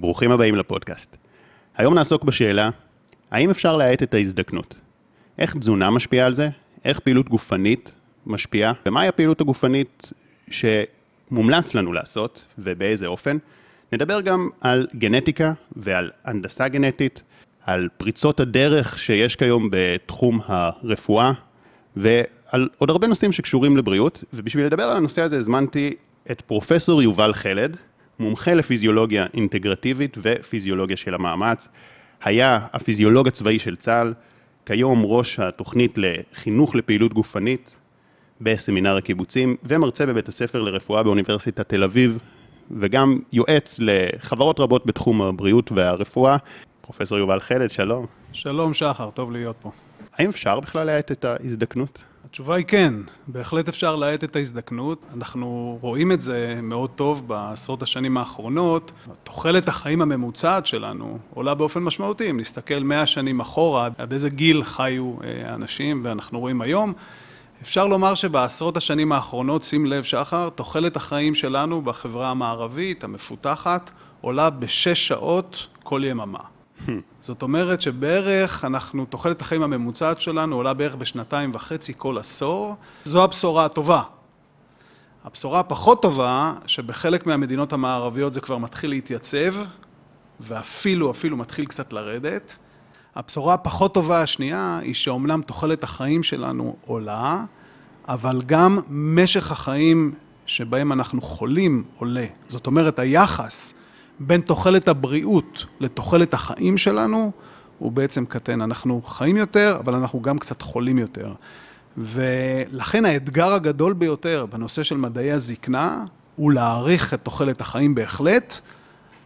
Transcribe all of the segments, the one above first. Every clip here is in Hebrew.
ברוכים הבאים לפודקאסט. היום נעסוק בשאלה, האם אפשר להאט את ההזדקנות? איך תזונה משפיעה על זה? איך פעילות גופנית משפיעה? ומהי הפעילות הגופנית שמומלץ לנו לעשות, ובאיזה אופן? נדבר גם על גנטיקה ועל הנדסה גנטית, על פריצות הדרך שיש כיום בתחום הרפואה, ועל עוד הרבה נושאים שקשורים לבריאות, ובשביל לדבר על הנושא הזה הזמנתי את פרופסור יובל חלד, מומחה לפיזיולוגיה אינטגרטיבית ופיזיולוגיה של המאמץ, היה הפיזיולוג הצבאי של צה"ל, כיום ראש התוכנית לחינוך לפעילות גופנית בסמינר הקיבוצים, ומרצה בבית הספר לרפואה באוניברסיטת תל אביב, וגם יועץ לחברות רבות בתחום הבריאות והרפואה. פרופסור יובל חלד, שלום. שלום שחר, טוב להיות פה. האם אפשר בכלל להאט את ההזדקנות? התשובה היא כן, בהחלט אפשר להאט את ההזדקנות. אנחנו רואים את זה מאוד טוב בעשרות השנים האחרונות. תוחלת החיים הממוצעת שלנו עולה באופן משמעותי. אם נסתכל מאה שנים אחורה, עד איזה גיל חיו אה, האנשים, ואנחנו רואים היום. אפשר לומר שבעשרות השנים האחרונות, שים לב שחר, תוחלת החיים שלנו בחברה המערבית, המפותחת, עולה בשש שעות כל יממה. זאת אומרת שבערך אנחנו, תוחלת החיים הממוצעת שלנו עולה בערך בשנתיים וחצי כל עשור. זו הבשורה הטובה. הבשורה הפחות טובה, שבחלק מהמדינות המערביות זה כבר מתחיל להתייצב, ואפילו, אפילו מתחיל קצת לרדת. הבשורה הפחות טובה השנייה, היא שאומנם תוחלת החיים שלנו עולה, אבל גם משך החיים שבהם אנחנו חולים עולה. זאת אומרת, היחס בין תוחלת הבריאות לתוחלת החיים שלנו, הוא בעצם קטן. אנחנו חיים יותר, אבל אנחנו גם קצת חולים יותר. ולכן האתגר הגדול ביותר בנושא של מדעי הזקנה, הוא להעריך את תוחלת החיים בהחלט,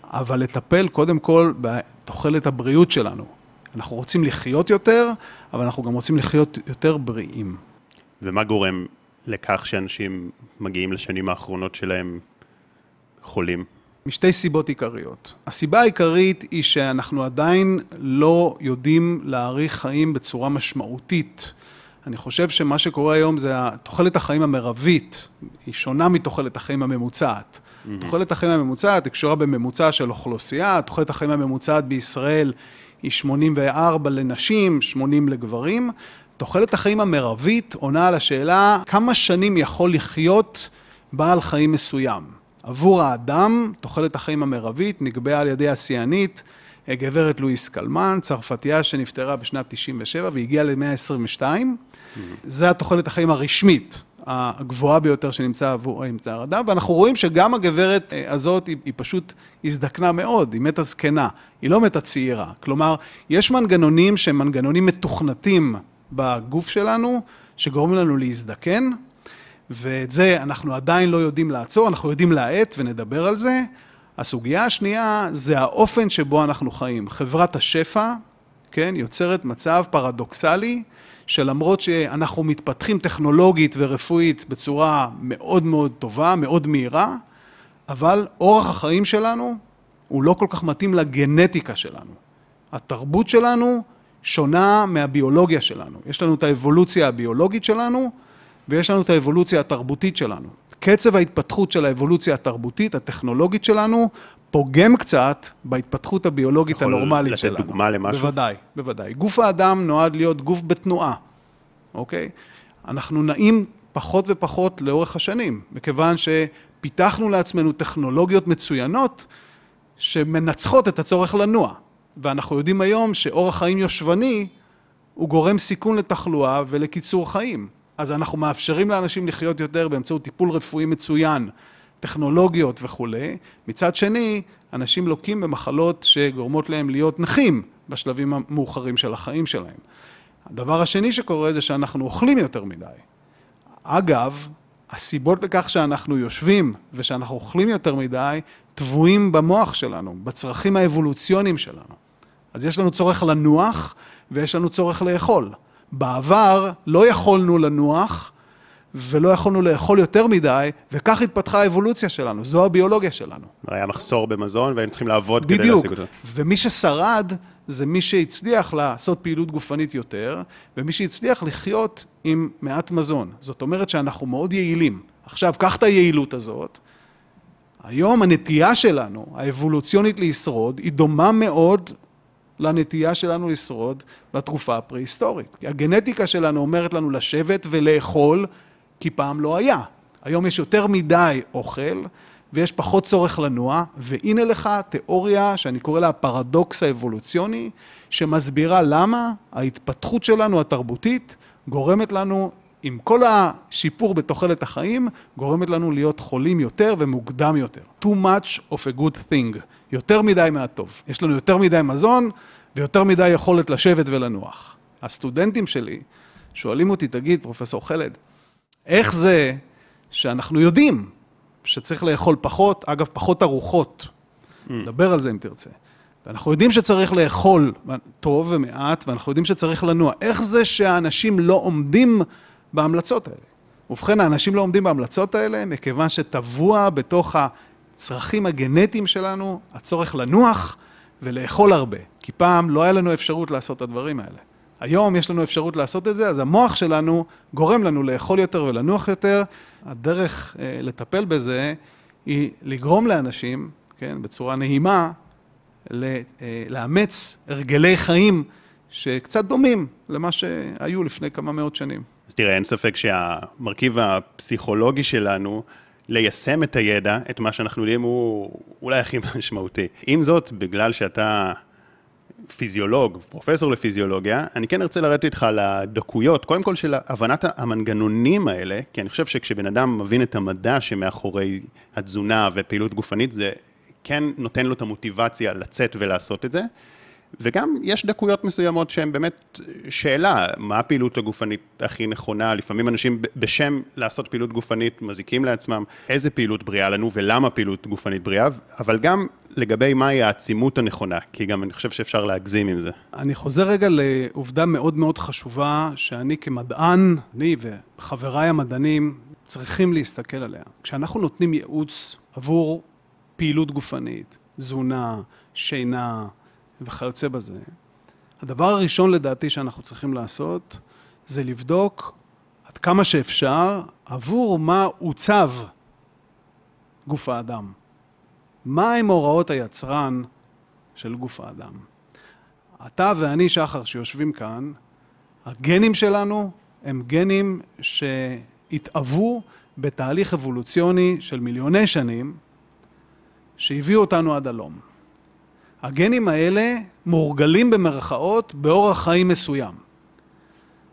אבל לטפל קודם כל בתוחלת הבריאות שלנו. אנחנו רוצים לחיות יותר, אבל אנחנו גם רוצים לחיות יותר בריאים. ומה גורם לכך שאנשים מגיעים לשנים האחרונות שלהם חולים? משתי סיבות עיקריות. הסיבה העיקרית היא שאנחנו עדיין לא יודעים להאריך חיים בצורה משמעותית. אני חושב שמה שקורה היום זה תוחלת החיים המרבית, היא שונה מתוחלת החיים הממוצעת. Mm-hmm. תוחלת החיים הממוצעת היא קשורה בממוצע של אוכלוסייה, תוחלת החיים הממוצעת בישראל היא 84 לנשים, 80 לגברים. תוחלת החיים המרבית עונה על השאלה כמה שנים יכול לחיות בעל חיים מסוים. עבור האדם, תוחלת החיים המרבית נקבעה על ידי השיאנית, גברת לואיס קלמן, צרפתייה שנפטרה בשנת 97 והגיעה ל-122. Mm-hmm. זה התוחלת החיים הרשמית, הגבוהה ביותר שנמצא עבור אמצע האדם, ואנחנו רואים שגם הגברת אה, הזאת היא, היא פשוט הזדקנה מאוד, היא מתה זקנה, היא לא מתה צעירה. כלומר, יש מנגנונים שהם מנגנונים מתוכנתים בגוף שלנו, שגורמים לנו להזדקן, ואת זה אנחנו עדיין לא יודעים לעצור, אנחנו יודעים להאט ונדבר על זה. הסוגיה השנייה זה האופן שבו אנחנו חיים. חברת השפע, כן, יוצרת מצב פרדוקסלי, שלמרות שאנחנו מתפתחים טכנולוגית ורפואית בצורה מאוד מאוד טובה, מאוד מהירה, אבל אורח החיים שלנו הוא לא כל כך מתאים לגנטיקה שלנו. התרבות שלנו שונה מהביולוגיה שלנו. יש לנו את האבולוציה הביולוגית שלנו, ויש לנו את האבולוציה התרבותית שלנו. קצב ההתפתחות של האבולוציה התרבותית, הטכנולוגית שלנו, פוגם קצת בהתפתחות הביולוגית הנורמלית שלנו. יכול לתת דוגמה למשהו? בוודאי, בוודאי. גוף האדם נועד להיות גוף בתנועה, אוקיי? אנחנו נעים פחות ופחות לאורך השנים, מכיוון שפיתחנו לעצמנו טכנולוגיות מצוינות שמנצחות את הצורך לנוע. ואנחנו יודעים היום שאורח חיים יושבני הוא גורם סיכון לתחלואה ולקיצור חיים. אז אנחנו מאפשרים לאנשים לחיות יותר באמצעות טיפול רפואי מצוין, טכנולוגיות וכולי. מצד שני, אנשים לוקים במחלות שגורמות להם להיות נכים בשלבים המאוחרים של החיים שלהם. הדבר השני שקורה זה שאנחנו אוכלים יותר מדי. אגב, הסיבות לכך שאנחנו יושבים ושאנחנו אוכלים יותר מדי, טבועים במוח שלנו, בצרכים האבולוציוניים שלנו. אז יש לנו צורך לנוח ויש לנו צורך לאכול. בעבר לא יכולנו לנוח ולא יכולנו לאכול יותר מדי, וכך התפתחה האבולוציה שלנו, זו הביולוגיה שלנו. היה מחסור במזון והיינו צריכים לעבוד בדיוק. כדי להשיג אותו. בדיוק, ומי ששרד זה מי שהצליח לעשות פעילות גופנית יותר, ומי שהצליח לחיות עם מעט מזון. זאת אומרת שאנחנו מאוד יעילים. עכשיו, קח את היעילות הזאת, היום הנטייה שלנו, האבולוציונית לשרוד, היא דומה מאוד לנטייה שלנו לשרוד בתקופה הפרה-היסטורית. הגנטיקה שלנו אומרת לנו לשבת ולאכול, כי פעם לא היה. היום יש יותר מדי אוכל, ויש פחות צורך לנוע, והנה לך תיאוריה שאני קורא לה הפרדוקס האבולוציוני, שמסבירה למה ההתפתחות שלנו התרבותית גורמת לנו, עם כל השיפור בתוחלת החיים, גורמת לנו להיות חולים יותר ומוקדם יותר. too much of a good thing, יותר מדי מהטוב. יש לנו יותר מדי מזון ויותר מדי יכולת לשבת ולנוח. הסטודנטים שלי שואלים אותי, תגיד, פרופסור חלד, איך זה שאנחנו יודעים שצריך לאכול פחות, אגב, פחות ארוחות, נדבר על זה אם תרצה. ואנחנו יודעים שצריך לאכול טוב ומעט, ואנחנו יודעים שצריך לנוע. איך זה שהאנשים לא עומדים בהמלצות האלה? ובכן, האנשים לא עומדים בהמלצות האלה מכיוון שטבוע בתוך הצרכים הגנטיים שלנו הצורך לנוח ולאכול הרבה. כי פעם לא היה לנו אפשרות לעשות את הדברים האלה. היום יש לנו אפשרות לעשות את זה, אז המוח שלנו גורם לנו לאכול יותר ולנוח יותר. הדרך אה, לטפל בזה היא לגרום לאנשים, כן, בצורה נעימה, אה, לאמץ הרגלי חיים שקצת דומים למה שהיו לפני כמה מאות שנים. אז תראה, אין ספק שהמרכיב הפסיכולוגי שלנו ליישם את הידע, את מה שאנחנו יודעים, הוא אולי הכי משמעותי. עם זאת, בגלל שאתה פיזיולוג, פרופסור לפיזיולוגיה, אני כן ארצה לרדת איתך לדקויות, קודם כל של הבנת המנגנונים האלה, כי אני חושב שכשבן אדם מבין את המדע שמאחורי התזונה ופעילות גופנית, זה כן נותן לו את המוטיבציה לצאת ולעשות את זה. וגם יש דקויות מסוימות שהן באמת שאלה, מה הפעילות הגופנית הכי נכונה, לפעמים אנשים בשם לעשות פעילות גופנית מזיקים לעצמם, איזה פעילות בריאה לנו ולמה פעילות גופנית בריאה, אבל גם לגבי מהי העצימות הנכונה, כי גם אני חושב שאפשר להגזים עם זה. אני חוזר רגע לעובדה מאוד מאוד חשובה, שאני כמדען, אני וחבריי המדענים, צריכים להסתכל עליה. כשאנחנו נותנים ייעוץ עבור פעילות גופנית, תזונה, שינה, וכיוצא בזה. הדבר הראשון לדעתי שאנחנו צריכים לעשות זה לבדוק עד כמה שאפשר עבור מה עוצב גוף האדם. מהם הוראות היצרן של גוף האדם. אתה ואני, שחר, שיושבים כאן, הגנים שלנו הם גנים שהתאוו בתהליך אבולוציוני של מיליוני שנים, שהביאו אותנו עד הלום. הגנים האלה מורגלים במרכאות באורח חיים מסוים.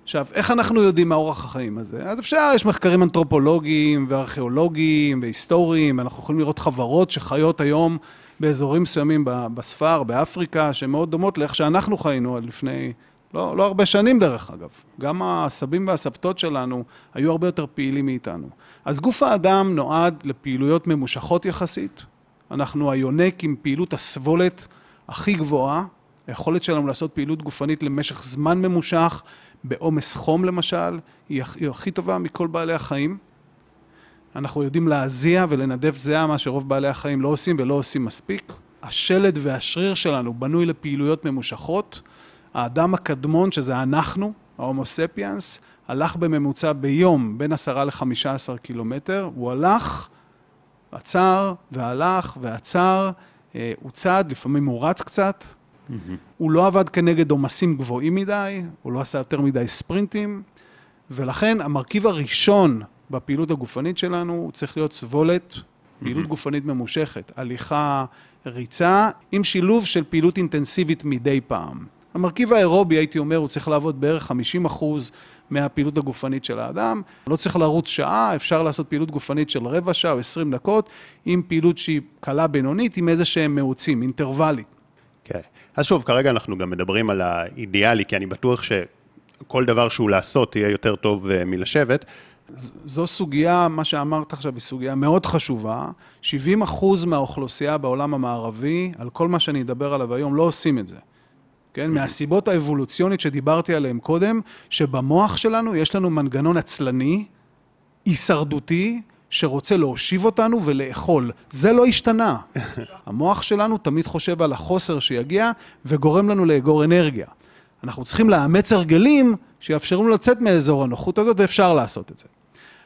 עכשיו, איך אנחנו יודעים מה אורח החיים הזה? אז אפשר, יש מחקרים אנתרופולוגיים וארכיאולוגיים והיסטוריים, ואנחנו יכולים לראות חברות שחיות היום באזורים מסוימים בספר, באפריקה, שהן מאוד דומות לאיך שאנחנו חיינו עד לפני, לא, לא הרבה שנים דרך אגב. גם הסבים והסבתות שלנו היו הרבה יותר פעילים מאיתנו. אז גוף האדם נועד לפעילויות ממושכות יחסית. אנחנו היונק עם פעילות הסבולת הכי גבוהה, היכולת שלנו לעשות פעילות גופנית למשך זמן ממושך, בעומס חום למשל, היא, היא הכי טובה מכל בעלי החיים. אנחנו יודעים להזיע ולנדף זיעה, מה שרוב בעלי החיים לא עושים ולא עושים מספיק. השלד והשריר שלנו בנוי לפעילויות ממושכות. האדם הקדמון, שזה אנחנו, ההומו ספיאנס, הלך בממוצע ביום בין עשרה לחמישה עשר קילומטר, הוא הלך, עצר והלך ועצר הוא צעד, לפעמים הוא רץ קצת, mm-hmm. הוא לא עבד כנגד עומסים גבוהים מדי, הוא לא עשה יותר מדי ספרינטים, ולכן המרכיב הראשון בפעילות הגופנית שלנו הוא צריך להיות סבולת, פעילות mm-hmm. גופנית ממושכת, הליכה, ריצה, עם שילוב של פעילות אינטנסיבית מדי פעם. המרכיב האירובי, הייתי אומר, הוא צריך לעבוד בערך 50 אחוז מהפעילות הגופנית של האדם. לא צריך לרוץ שעה, אפשר לעשות פעילות גופנית של רבע שעה או עשרים דקות, עם פעילות שהיא קלה בינונית, עם איזה שהם מאוצים, אינטרוולים. כן. אז שוב, כרגע אנחנו גם מדברים על האידיאלי, כי אני בטוח שכל דבר שהוא לעשות יהיה יותר טוב אה, מלשבת. זו סוגיה, מה שאמרת עכשיו, היא סוגיה מאוד חשובה. 70 אחוז מהאוכלוסייה בעולם המערבי, על כל מה שאני אדבר עליו היום, לא עושים את זה. כן? מהסיבות האבולוציונית שדיברתי עליהן קודם, שבמוח שלנו יש לנו מנגנון עצלני, הישרדותי, שרוצה להושיב אותנו ולאכול. זה לא השתנה. המוח שלנו תמיד חושב על החוסר שיגיע וגורם לנו לאגור אנרגיה. אנחנו צריכים לאמץ הרגלים שיאפשרו לצאת מאזור הנוחות הזאת, ואפשר לעשות את זה.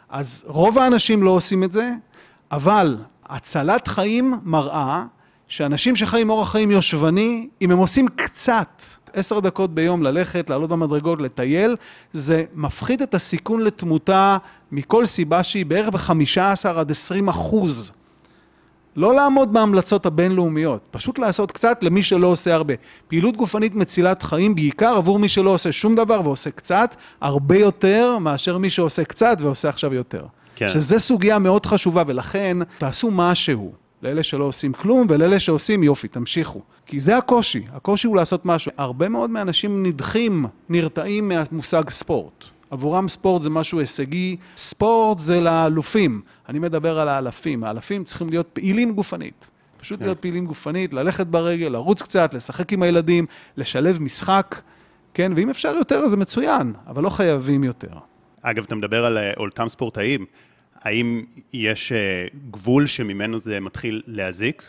אז רוב האנשים לא עושים את זה, אבל הצלת חיים מראה שאנשים שחיים אורח חיים יושבני, אם הם עושים קצת, עשר דקות ביום ללכת, לעלות במדרגות, לטייל, זה מפחית את הסיכון לתמותה מכל סיבה שהיא בערך ב-15 עד 20 אחוז. לא לעמוד בהמלצות הבינלאומיות, פשוט לעשות קצת למי שלא עושה הרבה. פעילות גופנית מצילת חיים בעיקר עבור מי שלא עושה שום דבר ועושה קצת, הרבה יותר מאשר מי שעושה קצת ועושה עכשיו יותר. כן. שזה סוגיה מאוד חשובה, ולכן תעשו משהו. לאלה שלא עושים כלום, ולאלה שעושים יופי, תמשיכו. כי זה הקושי, הקושי הוא לעשות משהו. הרבה מאוד מהאנשים נדחים, נרתעים מהמושג ספורט. עבורם ספורט זה משהו הישגי, ספורט זה לאלופים. אני מדבר על האלפים, האלפים צריכים להיות פעילים גופנית. פשוט להיות פעילים גופנית, ללכת ברגל, לרוץ קצת, לשחק עם הילדים, לשלב משחק, כן? ואם אפשר יותר אז זה מצוין, אבל לא חייבים יותר. אגב, אתה מדבר על אה, אותם ספורטאים, האם יש אה, גבול שממנו זה מתחיל להזיק?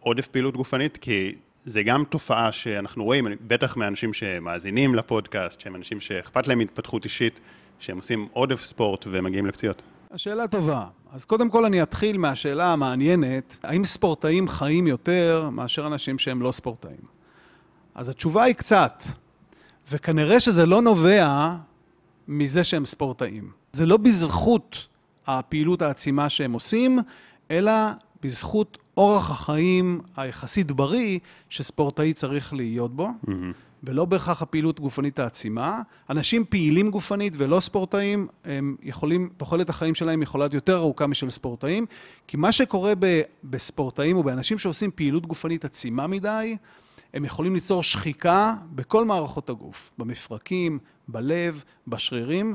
עודף פעילות גופנית? כי זה גם תופעה שאנחנו רואים, בטח מאנשים שמאזינים לפודקאסט, שהם אנשים שאכפת להם התפתחות אישית, שהם עושים עודף ספורט ומגיעים לפציעות. השאלה טובה. אז קודם כל אני אתחיל מהשאלה המעניינת, האם ספורטאים חיים יותר מאשר אנשים שהם לא ספורטאים? אז התשובה היא קצת, וכנראה שזה לא נובע מזה שהם ספורטאים. זה לא בזכות הפעילות העצימה שהם עושים, אלא בזכות אורח החיים היחסית בריא שספורטאי צריך להיות בו, mm-hmm. ולא בהכרח הפעילות גופנית העצימה. אנשים פעילים גופנית ולא ספורטאים, הם יכולים, תוחלת החיים שלהם יכולה להיות יותר ארוכה משל ספורטאים, כי מה שקורה ב, בספורטאים או באנשים שעושים פעילות גופנית עצימה מדי, הם יכולים ליצור שחיקה בכל מערכות הגוף, במפרקים, בלב, בשרירים,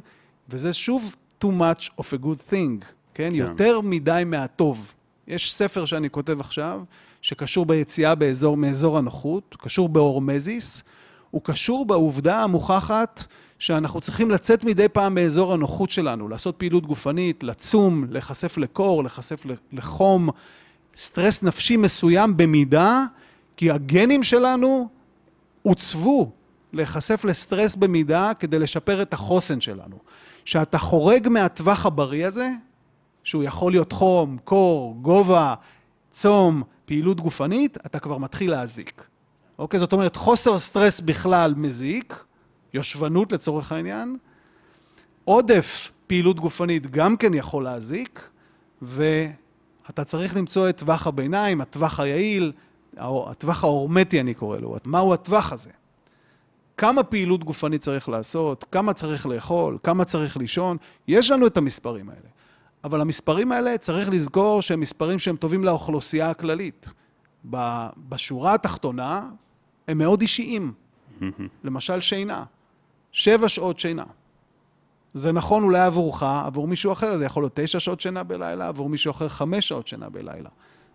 וזה שוב too much of a good thing, כן? כן. יותר מדי מהטוב. יש ספר שאני כותב עכשיו, שקשור ביציאה באזור, מאזור הנוחות, קשור בהורמזיס, הוא קשור בעובדה המוכחת שאנחנו צריכים לצאת מדי פעם מאזור הנוחות שלנו, לעשות פעילות גופנית, לצום, להיחשף לקור, להיחשף לחום, סטרס נפשי מסוים במידה, כי הגנים שלנו עוצבו להיחשף לסטרס במידה כדי לשפר את החוסן שלנו. שאתה חורג מהטווח הבריא הזה, שהוא יכול להיות חום, קור, גובה, צום, פעילות גופנית, אתה כבר מתחיל להזיק. אוקיי? זאת אומרת, חוסר סטרס בכלל מזיק, יושבנות לצורך העניין, עודף פעילות גופנית גם כן יכול להזיק, ואתה צריך למצוא את טווח הביניים, הטווח היעיל, הטווח ההורמטי אני קורא לו. מהו הטווח הזה? כמה פעילות גופנית צריך לעשות, כמה צריך לאכול, כמה צריך לישון, יש לנו את המספרים האלה. אבל המספרים האלה, צריך לזכור שהם מספרים שהם טובים לאוכלוסייה הכללית. בשורה התחתונה, הם מאוד אישיים. למשל שינה, שבע שעות שינה. זה נכון אולי עבורך, עבור מישהו אחר זה יכול להיות תשע שעות שינה בלילה, עבור מישהו אחר חמש שעות שינה בלילה.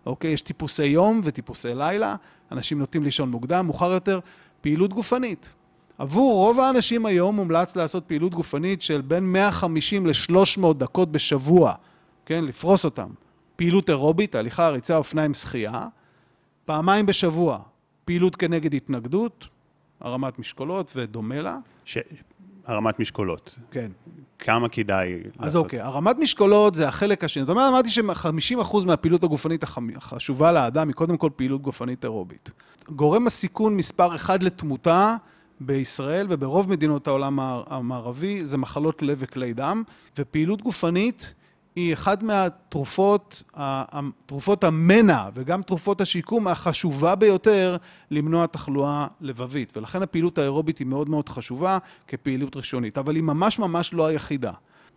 אוקיי? יש טיפוסי יום וטיפוסי לילה, אנשים נוטים לישון מוקדם, מאוחר יותר, פעילות גופנית. עבור רוב האנשים היום מומלץ לעשות פעילות גופנית של בין 150 ל-300 דקות בשבוע, כן? לפרוס אותם. פעילות אירובית, הליכה, ריצה, אופניים, שחייה. פעמיים בשבוע, פעילות כנגד התנגדות, הרמת משקולות ודומה לה. ש... הרמת משקולות. כן. כמה כדאי אז לעשות? אז אוקיי, הרמת משקולות זה החלק השני. זאת אומרת, אמרתי ש-50% מהפעילות הגופנית החשובה לאדם היא קודם כל פעילות גופנית אירובית. גורם הסיכון מספר אחד לתמותה בישראל וברוב מדינות העולם המערבי זה מחלות לב וכלי דם, ופעילות גופנית היא אחת מהתרופות, תרופות המנע וגם תרופות השיקום החשובה ביותר למנוע תחלואה לבבית, ולכן הפעילות האירובית היא מאוד מאוד חשובה כפעילות ראשונית, אבל היא ממש ממש לא היחידה.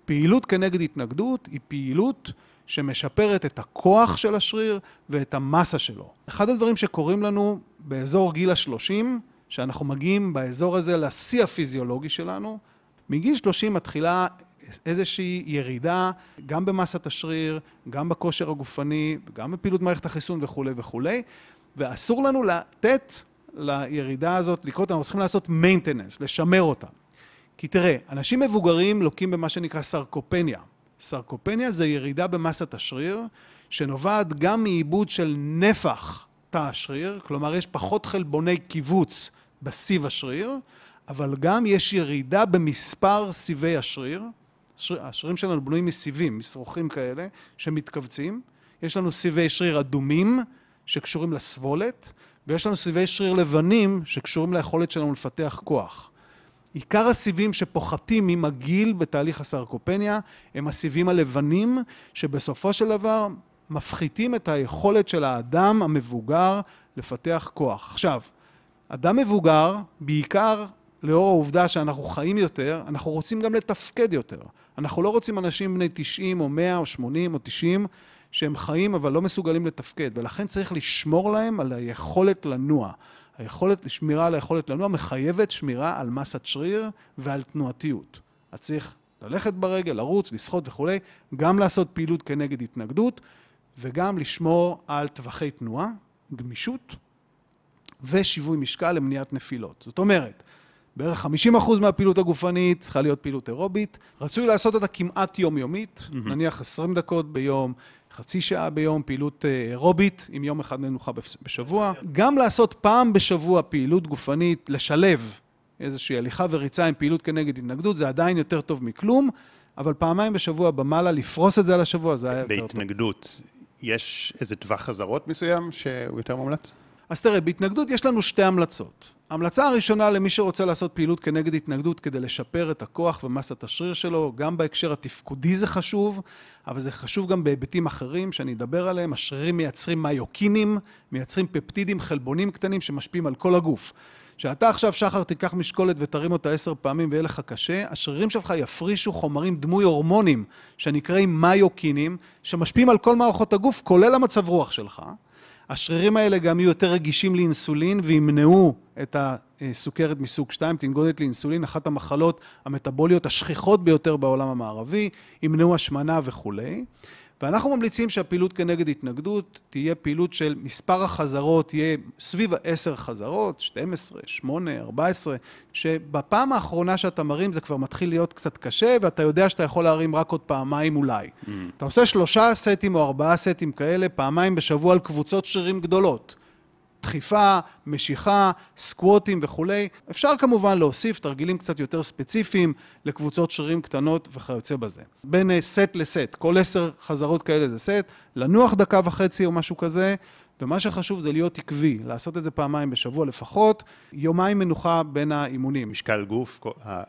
פעילות כנגד התנגדות היא פעילות שמשפרת את הכוח של השריר ואת המסה שלו. אחד הדברים שקורים לנו באזור גיל השלושים שאנחנו מגיעים באזור הזה לשיא הפיזיולוגי שלנו. מגיל 30 מתחילה איזושהי ירידה גם במסת השריר, גם בכושר הגופני, גם בפעילות מערכת החיסון וכולי וכולי, ואסור לנו לתת לירידה הזאת לקרות, אנחנו צריכים לעשות maintenance, לשמר אותה. כי תראה, אנשים מבוגרים לוקים במה שנקרא סרקופניה. סרקופניה זה ירידה במסת השריר, שנובעת גם מעיבוד של נפח תא השריר, כלומר יש פחות חלבוני קיבוץ בסיב השריר, אבל גם יש ירידה במספר סיבי השריר, השרירים שלנו בנויים מסיבים, משרוכים כאלה, שמתכווצים. יש לנו סיבי שריר אדומים, שקשורים לסבולת, ויש לנו סיבי שריר לבנים, שקשורים ליכולת שלנו לפתח כוח. עיקר הסיבים שפוחתים עם הגיל בתהליך הסרקופניה הם הסיבים הלבנים, שבסופו של דבר מפחיתים את היכולת של האדם המבוגר לפתח כוח. עכשיו, אדם מבוגר, בעיקר לאור העובדה שאנחנו חיים יותר, אנחנו רוצים גם לתפקד יותר. אנחנו לא רוצים אנשים בני 90 או 100 או 80 או 90 שהם חיים אבל לא מסוגלים לתפקד, ולכן צריך לשמור להם על היכולת לנוע. היכולת, שמירה על היכולת לנוע מחייבת שמירה על מסת שריר ועל תנועתיות. אז צריך ללכת ברגל, לרוץ, לשחות וכולי, גם לעשות פעילות כנגד התנגדות, וגם לשמור על טווחי תנועה, גמישות ושיווי משקל למניעת נפילות. זאת אומרת, בערך 50% מהפעילות הגופנית צריכה להיות פעילות אירובית. רצוי לעשות אותה כמעט יומיומית, mm-hmm. נניח 20 דקות ביום, חצי שעה ביום, פעילות אה, אירובית, עם יום אחד מנוחה בשבוע. גם לעשות פעם בשבוע פעילות גופנית, לשלב איזושהי הליכה וריצה עם פעילות כנגד התנגדות, זה עדיין יותר טוב מכלום, אבל פעמיים בשבוע במעלה, לפרוס את זה על השבוע, זה היה יותר טוב. בהתנגדות, יש איזה טווח חזרות מסוים שהוא יותר מומלץ? אז תראה, בהתנגדות יש לנו שתי המלצות. ההמלצה הראשונה למי שרוצה לעשות פעילות כנגד התנגדות כדי לשפר את הכוח ומסת השריר שלו, גם בהקשר התפקודי זה חשוב, אבל זה חשוב גם בהיבטים אחרים שאני אדבר עליהם. השרירים מייצרים מיוקינים, מייצרים פפטידים, חלבונים קטנים שמשפיעים על כל הגוף. כשאתה עכשיו, שחר, תיקח משקולת ותרים אותה עשר פעמים ויהיה לך קשה, השרירים שלך יפרישו חומרים דמוי הורמונים שנקראים מיוקינים, שמשפיעים על כל מערכות הגוף, כולל המצב רוח שלך. השרירים האלה גם יהיו יותר רגישים לאינסולין וימנעו את הסוכרת מסוג 2, תנגודת לאינסולין, אחת המחלות המטבוליות השכיחות ביותר בעולם המערבי, ימנעו השמנה וכולי. ואנחנו ממליצים שהפעילות כנגד התנגדות תהיה פעילות של מספר החזרות יהיה סביב ה-10 חזרות, 12, 8, 14, שבפעם האחרונה שאתה מרים זה כבר מתחיל להיות קצת קשה, ואתה יודע שאתה יכול להרים רק עוד פעמיים אולי. Mm. אתה עושה שלושה סטים או ארבעה סטים כאלה, פעמיים בשבוע על קבוצות שרירים גדולות. דחיפה, משיכה, סקווטים וכולי. אפשר כמובן להוסיף תרגילים קצת יותר ספציפיים לקבוצות שרירים קטנות וכיוצא בזה. בין אה, סט לסט, כל עשר חזרות כאלה זה סט, לנוח דקה וחצי או משהו כזה, ומה שחשוב זה להיות עקבי, לעשות את זה פעמיים בשבוע לפחות, יומיים מנוחה בין האימונים. משקל גוף,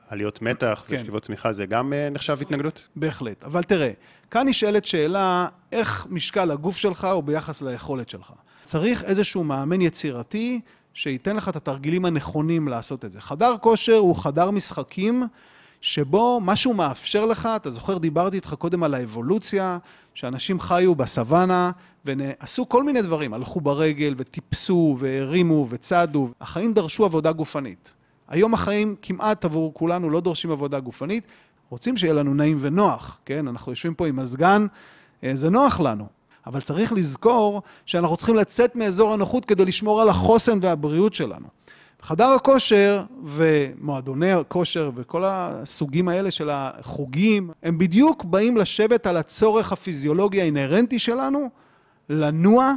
עליות מתח כן. ושכיבות צמיחה זה גם אה, נחשב התנגדות? בהחלט, אבל תראה, כאן נשאלת שאלה, איך משקל הגוף שלך הוא ביחס ליכולת שלך. צריך איזשהו מאמן יצירתי שייתן לך את התרגילים הנכונים לעשות את זה. חדר כושר הוא חדר משחקים שבו משהו מאפשר לך, אתה זוכר, דיברתי איתך קודם על האבולוציה, שאנשים חיו בסוואנה ועשו כל מיני דברים, הלכו ברגל וטיפסו והרימו וצדו, החיים דרשו עבודה גופנית. היום החיים כמעט עבור כולנו לא דורשים עבודה גופנית, רוצים שיהיה לנו נעים ונוח, כן? אנחנו יושבים פה עם מזגן, אה, זה נוח לנו. אבל צריך לזכור שאנחנו צריכים לצאת מאזור הנוחות כדי לשמור על החוסן והבריאות שלנו. חדר הכושר ומועדוני הכושר וכל הסוגים האלה של החוגים, הם בדיוק באים לשבת על הצורך הפיזיולוגי האינהרנטי שלנו, לנוע,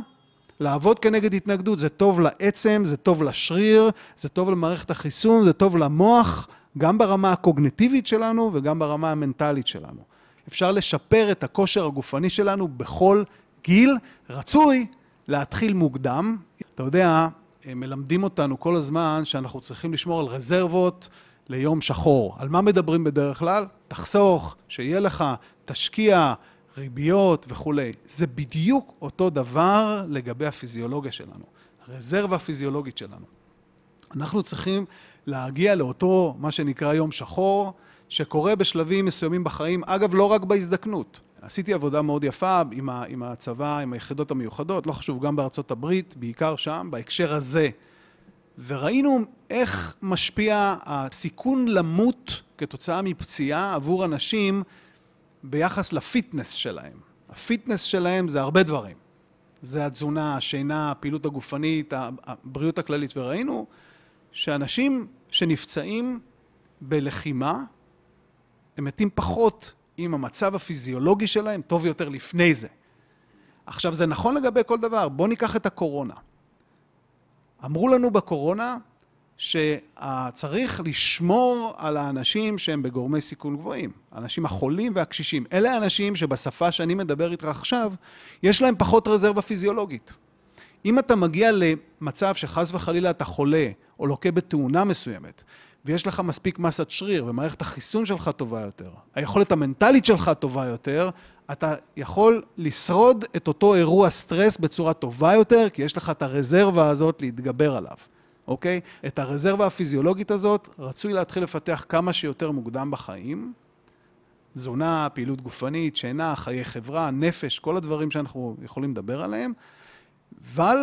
לעבוד כנגד התנגדות. זה טוב לעצם, זה טוב לשריר, זה טוב למערכת החיסון, זה טוב למוח, גם ברמה הקוגנטיבית שלנו וגם ברמה המנטלית שלנו. אפשר לשפר את הכושר הגופני שלנו בכל גיל, רצוי להתחיל מוקדם. אתה יודע, מלמדים אותנו כל הזמן שאנחנו צריכים לשמור על רזרבות ליום שחור. על מה מדברים בדרך כלל? תחסוך, שיהיה לך, תשקיע, ריביות וכולי. זה בדיוק אותו דבר לגבי הפיזיולוגיה שלנו, הרזרבה הפיזיולוגית שלנו. אנחנו צריכים להגיע לאותו, מה שנקרא יום שחור, שקורה בשלבים מסוימים בחיים, אגב, לא רק בהזדקנות. עשיתי עבודה מאוד יפה עם, הצבא, עם היחידות המיוחדות, לא חשוב, גם בארצות הברית, בעיקר שם, בהקשר הזה. וראינו איך משפיע הסיכון למות כתוצאה מפציעה עבור אנשים ביחס לפיטנס שלהם. הפיטנס שלהם זה הרבה דברים. זה התזונה, השינה, הפעילות הגופנית, הבריאות הכללית, וראינו שאנשים שנפצעים בלחימה, הם מתים פחות אם המצב הפיזיולוגי שלהם טוב יותר לפני זה. עכשיו, זה נכון לגבי כל דבר. בואו ניקח את הקורונה. אמרו לנו בקורונה שצריך לשמור על האנשים שהם בגורמי סיכון גבוהים, האנשים החולים והקשישים. אלה האנשים שבשפה שאני מדבר איתך עכשיו, יש להם פחות רזרבה פיזיולוגית. אם אתה מגיע למצב שחס וחלילה אתה חולה או לוקה בתאונה מסוימת, ויש לך מספיק מסת שריר ומערכת החיסון שלך טובה יותר, היכולת המנטלית שלך טובה יותר, אתה יכול לשרוד את אותו אירוע סטרס בצורה טובה יותר, כי יש לך את הרזרבה הזאת להתגבר עליו, אוקיי? את הרזרבה הפיזיולוגית הזאת רצוי להתחיל לפתח כמה שיותר מוקדם בחיים. תזונה, פעילות גופנית, שינה, חיי חברה, נפש, כל הדברים שאנחנו יכולים לדבר עליהם, אבל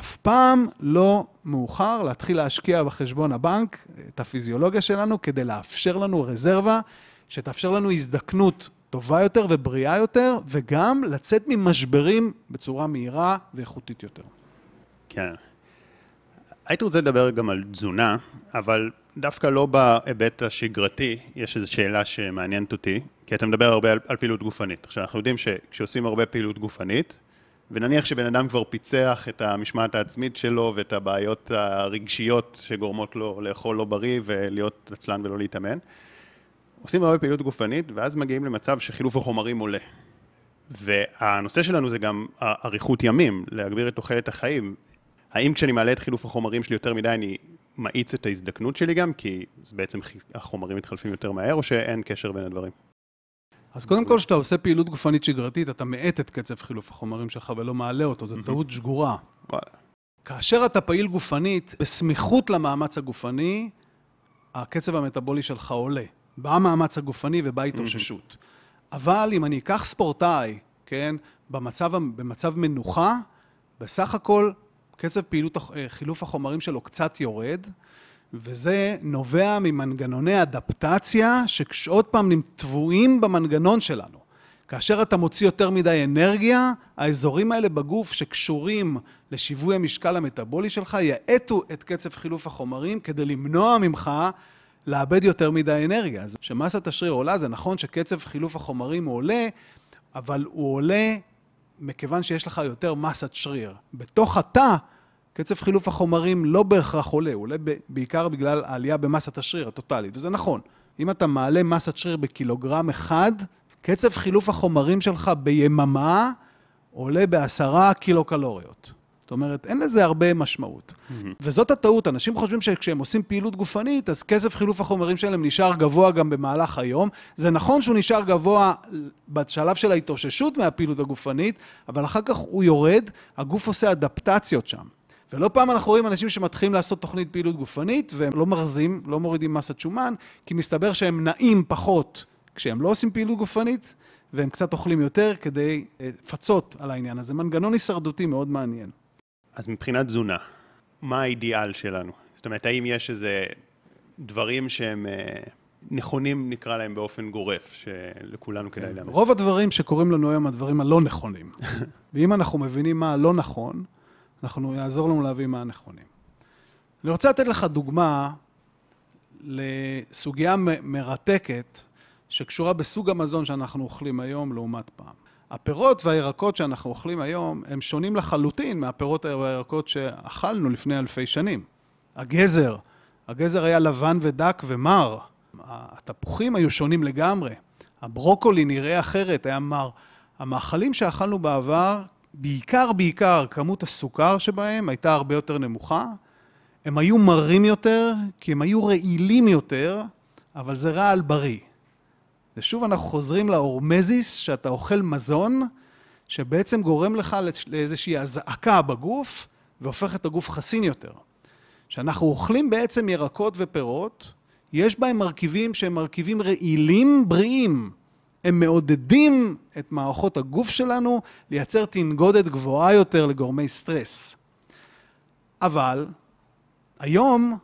אף פעם לא מאוחר להתחיל להשקיע בחשבון הבנק את הפיזיולוגיה שלנו כדי לאפשר לנו רזרבה שתאפשר לנו הזדקנות טובה יותר ובריאה יותר, וגם לצאת ממשברים בצורה מהירה ואיכותית יותר. כן. הייתי רוצה לדבר גם על תזונה, אבל דווקא לא בהיבט השגרתי, יש איזו שאלה שמעניינת אותי, כי אתה מדבר הרבה על, על פעילות גופנית. עכשיו, אנחנו יודעים שכשעושים הרבה פעילות גופנית, ונניח שבן אדם כבר פיצח את המשמעת העצמית שלו ואת הבעיות הרגשיות שגורמות לו לאכול לא בריא ולהיות עצלן ולא להתאמן, עושים הרבה פעילות גופנית, ואז מגיעים למצב שחילוף החומרים עולה. והנושא שלנו זה גם אריכות ימים, להגביר את תוחלת החיים. האם כשאני מעלה את חילוף החומרים שלי יותר מדי, אני מאיץ את ההזדקנות שלי גם, כי בעצם החומרים מתחלפים יותר מהר, או שאין קשר בין הדברים? אז קודם כל, כשאתה עושה פעילות גופנית שגרתית, אתה מאט את קצב חילוף החומרים שלך ולא מעלה אותו, זו טעות שגורה. כאשר אתה פעיל גופנית, בסמיכות למאמץ הגופני, הקצב המטבולי שלך עולה. במאמץ הגופני ובהתאוששות. אבל אם אני אקח ספורטאי, כן, במצב, במצב מנוחה, בסך הכל קצב פעילות אה, חילוף החומרים שלו קצת יורד, וזה נובע ממנגנוני אדפטציה שעוד פעם טבועים במנגנון שלנו. כאשר אתה מוציא יותר מדי אנרגיה, האזורים האלה בגוף שקשורים לשיווי המשקל המטבולי שלך יאטו את קצב חילוף החומרים כדי למנוע ממך לאבד יותר מדי אנרגיה. אז כשמסת השריר עולה, זה נכון שקצב חילוף החומרים הוא עולה, אבל הוא עולה מכיוון שיש לך יותר מסת שריר. בתוך התא, קצב חילוף החומרים לא בהכרח עולה, הוא עולה בעיקר בגלל העלייה במסת השריר הטוטלית, וזה נכון. אם אתה מעלה מסת שריר בקילוגרם אחד, קצב חילוף החומרים שלך ביממה עולה בעשרה קילו קלוריות. אומרת, אין לזה הרבה משמעות. Mm-hmm. וזאת הטעות, אנשים חושבים שכשהם עושים פעילות גופנית, אז כסף חילוף החומרים שלהם נשאר גבוה גם במהלך היום. זה נכון שהוא נשאר גבוה בשלב של ההתאוששות מהפעילות הגופנית, אבל אחר כך הוא יורד, הגוף עושה אדפטציות שם. ולא פעם אנחנו רואים אנשים שמתחילים לעשות תוכנית פעילות גופנית, והם לא מרזים, לא מורידים מסת שומן, כי מסתבר שהם נעים פחות כשהם לא עושים פעילות גופנית, והם קצת אוכלים יותר כדי אה, לפצות על העניין הזה. מנגנון הישרדותי מאוד מעניין. אז מבחינת תזונה, מה האידיאל שלנו? זאת אומרת, האם יש איזה דברים שהם אה, נכונים, נקרא להם באופן גורף, שלכולנו כדאי כן. לאמץ? רוב הדברים שקורים לנו היום, הדברים הלא נכונים. ואם אנחנו מבינים מה הלא נכון, אנחנו יעזור לנו להבין מה הנכונים. אני רוצה לתת לך דוגמה לסוגיה מרתקת שקשורה בסוג המזון שאנחנו אוכלים היום לעומת פעם. הפירות והירקות שאנחנו אוכלים היום הם שונים לחלוטין מהפירות והירקות שאכלנו לפני אלפי שנים. הגזר, הגזר היה לבן ודק ומר. התפוחים היו שונים לגמרי. הברוקולי נראה אחרת, היה מר. המאכלים שאכלנו בעבר, בעיקר בעיקר כמות הסוכר שבהם הייתה הרבה יותר נמוכה. הם היו מרים יותר, כי הם היו רעילים יותר, אבל זה רעל בריא. ושוב אנחנו חוזרים להורמזיס, שאתה אוכל מזון, שבעצם גורם לך לאיזושהי אזעקה בגוף, והופך את הגוף חסין יותר. כשאנחנו אוכלים בעצם ירקות ופירות, יש בהם מרכיבים שהם מרכיבים רעילים בריאים. הם מעודדים את מערכות הגוף שלנו לייצר תנגודת גבוהה יותר לגורמי סטרס. אבל היום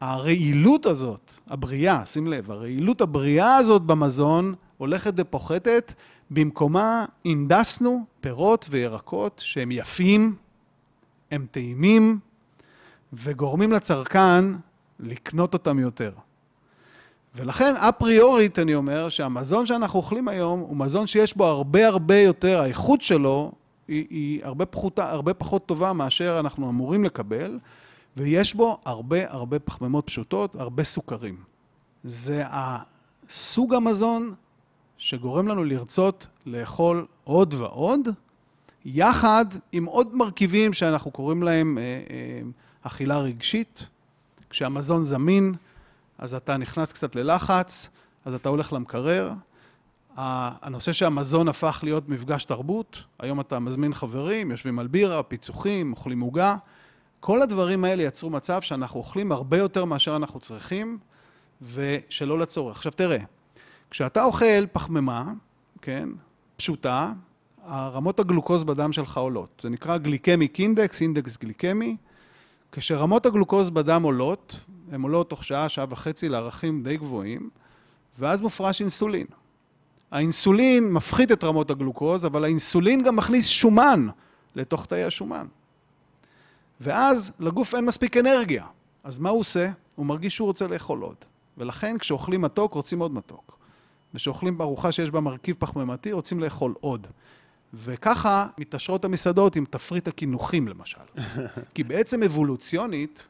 הרעילות הזאת, הבריאה, שים לב, הרעילות הבריאה הזאת במזון הולכת ופוחתת, במקומה הנדסנו פירות וירקות שהם יפים, הם טעימים, וגורמים לצרכן לקנות אותם יותר. ולכן, אפריורית, אני אומר שהמזון שאנחנו אוכלים היום הוא מזון שיש בו הרבה הרבה יותר, האיכות שלו היא, היא הרבה, פחותה, הרבה פחות טובה מאשר אנחנו אמורים לקבל, ויש בו הרבה הרבה פחמימות פשוטות, הרבה סוכרים. זה הסוג המזון שגורם לנו לרצות לאכול עוד ועוד, יחד עם עוד מרכיבים שאנחנו קוראים להם אה, אה, אכילה רגשית. כשהמזון זמין, אז אתה נכנס קצת ללחץ, אז אתה הולך למקרר. הנושא שהמזון הפך להיות מפגש תרבות, היום אתה מזמין חברים, יושבים על בירה, פיצוחים, אוכלים עוגה. כל הדברים האלה יצרו מצב שאנחנו אוכלים הרבה יותר מאשר אנחנו צריכים, ושלא לצורך. עכשיו תראה, כשאתה אוכל פחמימה, כן, פשוטה, הרמות הגלוקוז בדם שלך עולות. זה נקרא גליקמיק אינדקס, אינדקס גליקמי. כשרמות הגלוקוז בדם עולות, הן עולות תוך שעה, שעה וחצי לערכים די גבוהים, ואז מופרש אינסולין. האינסולין מפחית את רמות הגלוקוז, אבל האינסולין גם מכניס שומן לתוך תאי השומן. ואז לגוף אין מספיק אנרגיה. אז מה הוא עושה? הוא מרגיש שהוא רוצה לאכול עוד. ולכן כשאוכלים מתוק, רוצים עוד מתוק. וכשאוכלים ארוחה שיש בה מרכיב פחמימתי, רוצים לאכול עוד. וככה מתעשרות המסעדות עם תפריט הקינוחים למשל. כי בעצם אבולוציונית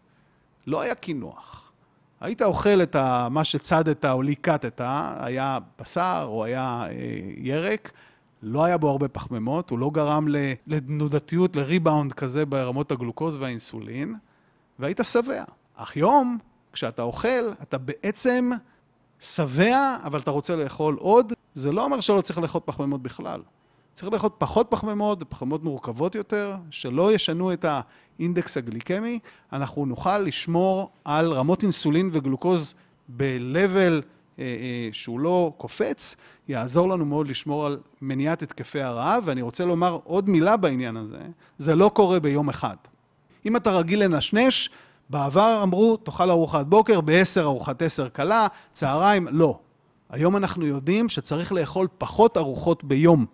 לא היה קינוח. היית אוכל את מה שצדת או ליקטת, היה בשר או היה אה, ירק, לא היה בו הרבה פחמימות, הוא לא גרם לתנודתיות, לריבאונד כזה ברמות הגלוקוז והאינסולין, והיית שבע. אך יום, כשאתה אוכל, אתה בעצם שבע, אבל אתה רוצה לאכול עוד, זה לא אומר שלא צריך לאכול פחמימות בכלל. צריך לאכול פחות פחמימות ופחמימות מורכבות יותר, שלא ישנו את האינדקס הגליקמי, אנחנו נוכל לשמור על רמות אינסולין וגלוקוז ב-level אה, אה, שהוא לא קופץ, יעזור לנו מאוד לשמור על מניעת התקפי הרעב, ואני רוצה לומר עוד מילה בעניין הזה, זה לא קורה ביום אחד. אם אתה רגיל לנשנש, בעבר אמרו, תאכל ארוחת בוקר, ב-10 ארוחת 10 קלה, צהריים, לא. היום אנחנו יודעים שצריך לאכול פחות ארוחות ביום.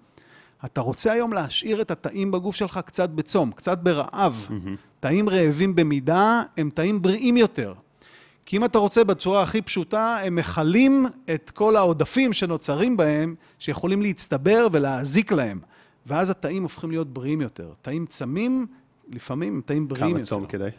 אתה רוצה היום להשאיר את התאים בגוף שלך קצת בצום, קצת ברעב. Mm-hmm. תאים רעבים במידה הם תאים בריאים יותר. כי אם אתה רוצה בצורה הכי פשוטה, הם מכלים את כל העודפים שנוצרים בהם, שיכולים להצטבר ולהזיק להם. ואז התאים הופכים להיות בריאים יותר. תאים צמים, לפעמים הם תאים בריאים כמה יותר. צום כדאי?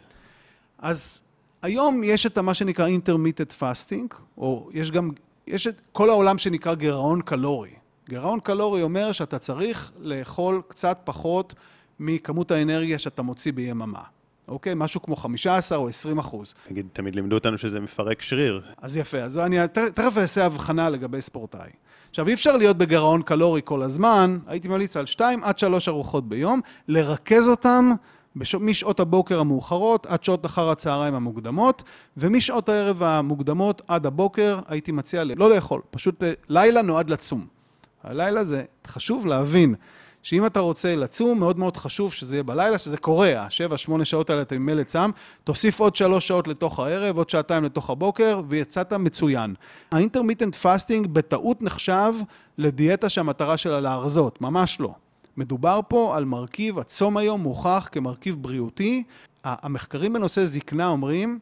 אז היום יש את מה שנקרא intermittent fasting, או יש גם, יש את כל העולם שנקרא גירעון קלורי. גירעון קלורי אומר שאתה צריך לאכול קצת פחות מכמות האנרגיה שאתה מוציא ביממה. אוקיי? משהו כמו 15 או 20 אחוז. נגיד, תמיד לימדו אותנו שזה מפרק שריר. אז יפה, אז אני תכף אעשה הבחנה לגבי ספורטאי. עכשיו, אי אפשר להיות בגירעון קלורי כל הזמן, הייתי ממליץ על 2 עד 3 ארוחות ביום, לרכז אותם בש... משעות הבוקר המאוחרות עד שעות אחר הצהריים המוקדמות, ומשעות הערב המוקדמות עד הבוקר הייתי מציע לא לאכול, פשוט אה, לילה נועד לצום. הלילה זה חשוב להבין שאם אתה רוצה לצום, מאוד מאוד חשוב שזה יהיה בלילה, שזה קורה, השבע, שמונה שעות האלה אתה ממילא צם, תוסיף עוד שלוש שעות לתוך הערב, עוד שעתיים לתוך הבוקר, ויצאת מצוין. ה intermittent fasting בטעות נחשב לדיאטה שהמטרה שלה להרזות, ממש לא. מדובר פה על מרכיב, הצום היום מוכח כמרכיב בריאותי. המחקרים בנושא זקנה אומרים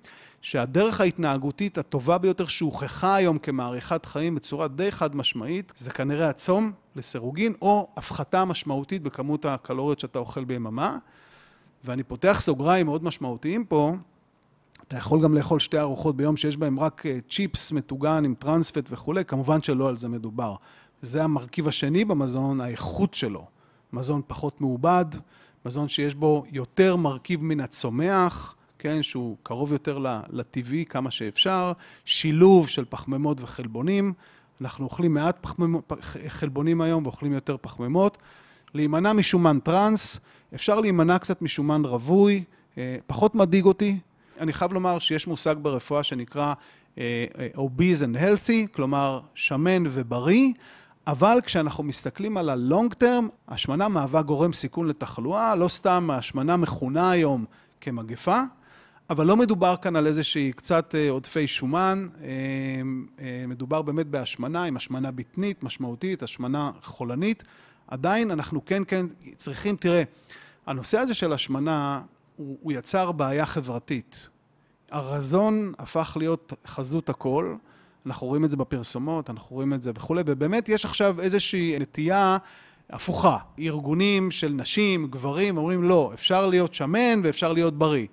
שהדרך ההתנהגותית הטובה ביותר שהוכחה היום כמאריכת חיים בצורה די חד משמעית זה כנראה הצום לסירוגין או הפחתה משמעותית בכמות הקלוריות שאתה אוכל ביממה ואני פותח סוגריים מאוד משמעותיים פה אתה יכול גם לאכול שתי ארוחות ביום שיש בהם רק צ'יפס מטוגן עם טרנספט וכולי, כמובן שלא על זה מדובר. זה המרכיב השני במזון, האיכות שלו. מזון פחות מעובד, מזון שיש בו יותר מרכיב מן הצומח, כן, שהוא קרוב יותר לטבעי כמה שאפשר, שילוב של פחמימות וחלבונים, אנחנו אוכלים מעט פחמימות, חלבונים היום ואוכלים יותר פחמימות, להימנע משומן טראנס, אפשר להימנע קצת משומן רווי, אה, פחות מדאיג אותי, אני חייב לומר שיש מושג ברפואה שנקרא אה, אה, obese and healthy, כלומר שמן ובריא, אבל כשאנחנו מסתכלים על ה-long term, השמנה מהווה גורם סיכון לתחלואה, לא סתם השמנה מכונה היום כמגפה, אבל לא מדובר כאן על איזושהי קצת אה, עודפי שומן, אה, אה, מדובר באמת בהשמנה, עם השמנה בטנית, משמעותית, השמנה חולנית. עדיין אנחנו כן כן צריכים, תראה, הנושא הזה של השמנה, הוא, הוא יצר בעיה חברתית. הרזון הפך להיות חזות הכל. אנחנו רואים את זה בפרסומות, אנחנו רואים את זה וכולי, ובאמת יש עכשיו איזושהי נטייה הפוכה. ארגונים של נשים, גברים, אומרים לא, אפשר להיות שמן ואפשר להיות בריא.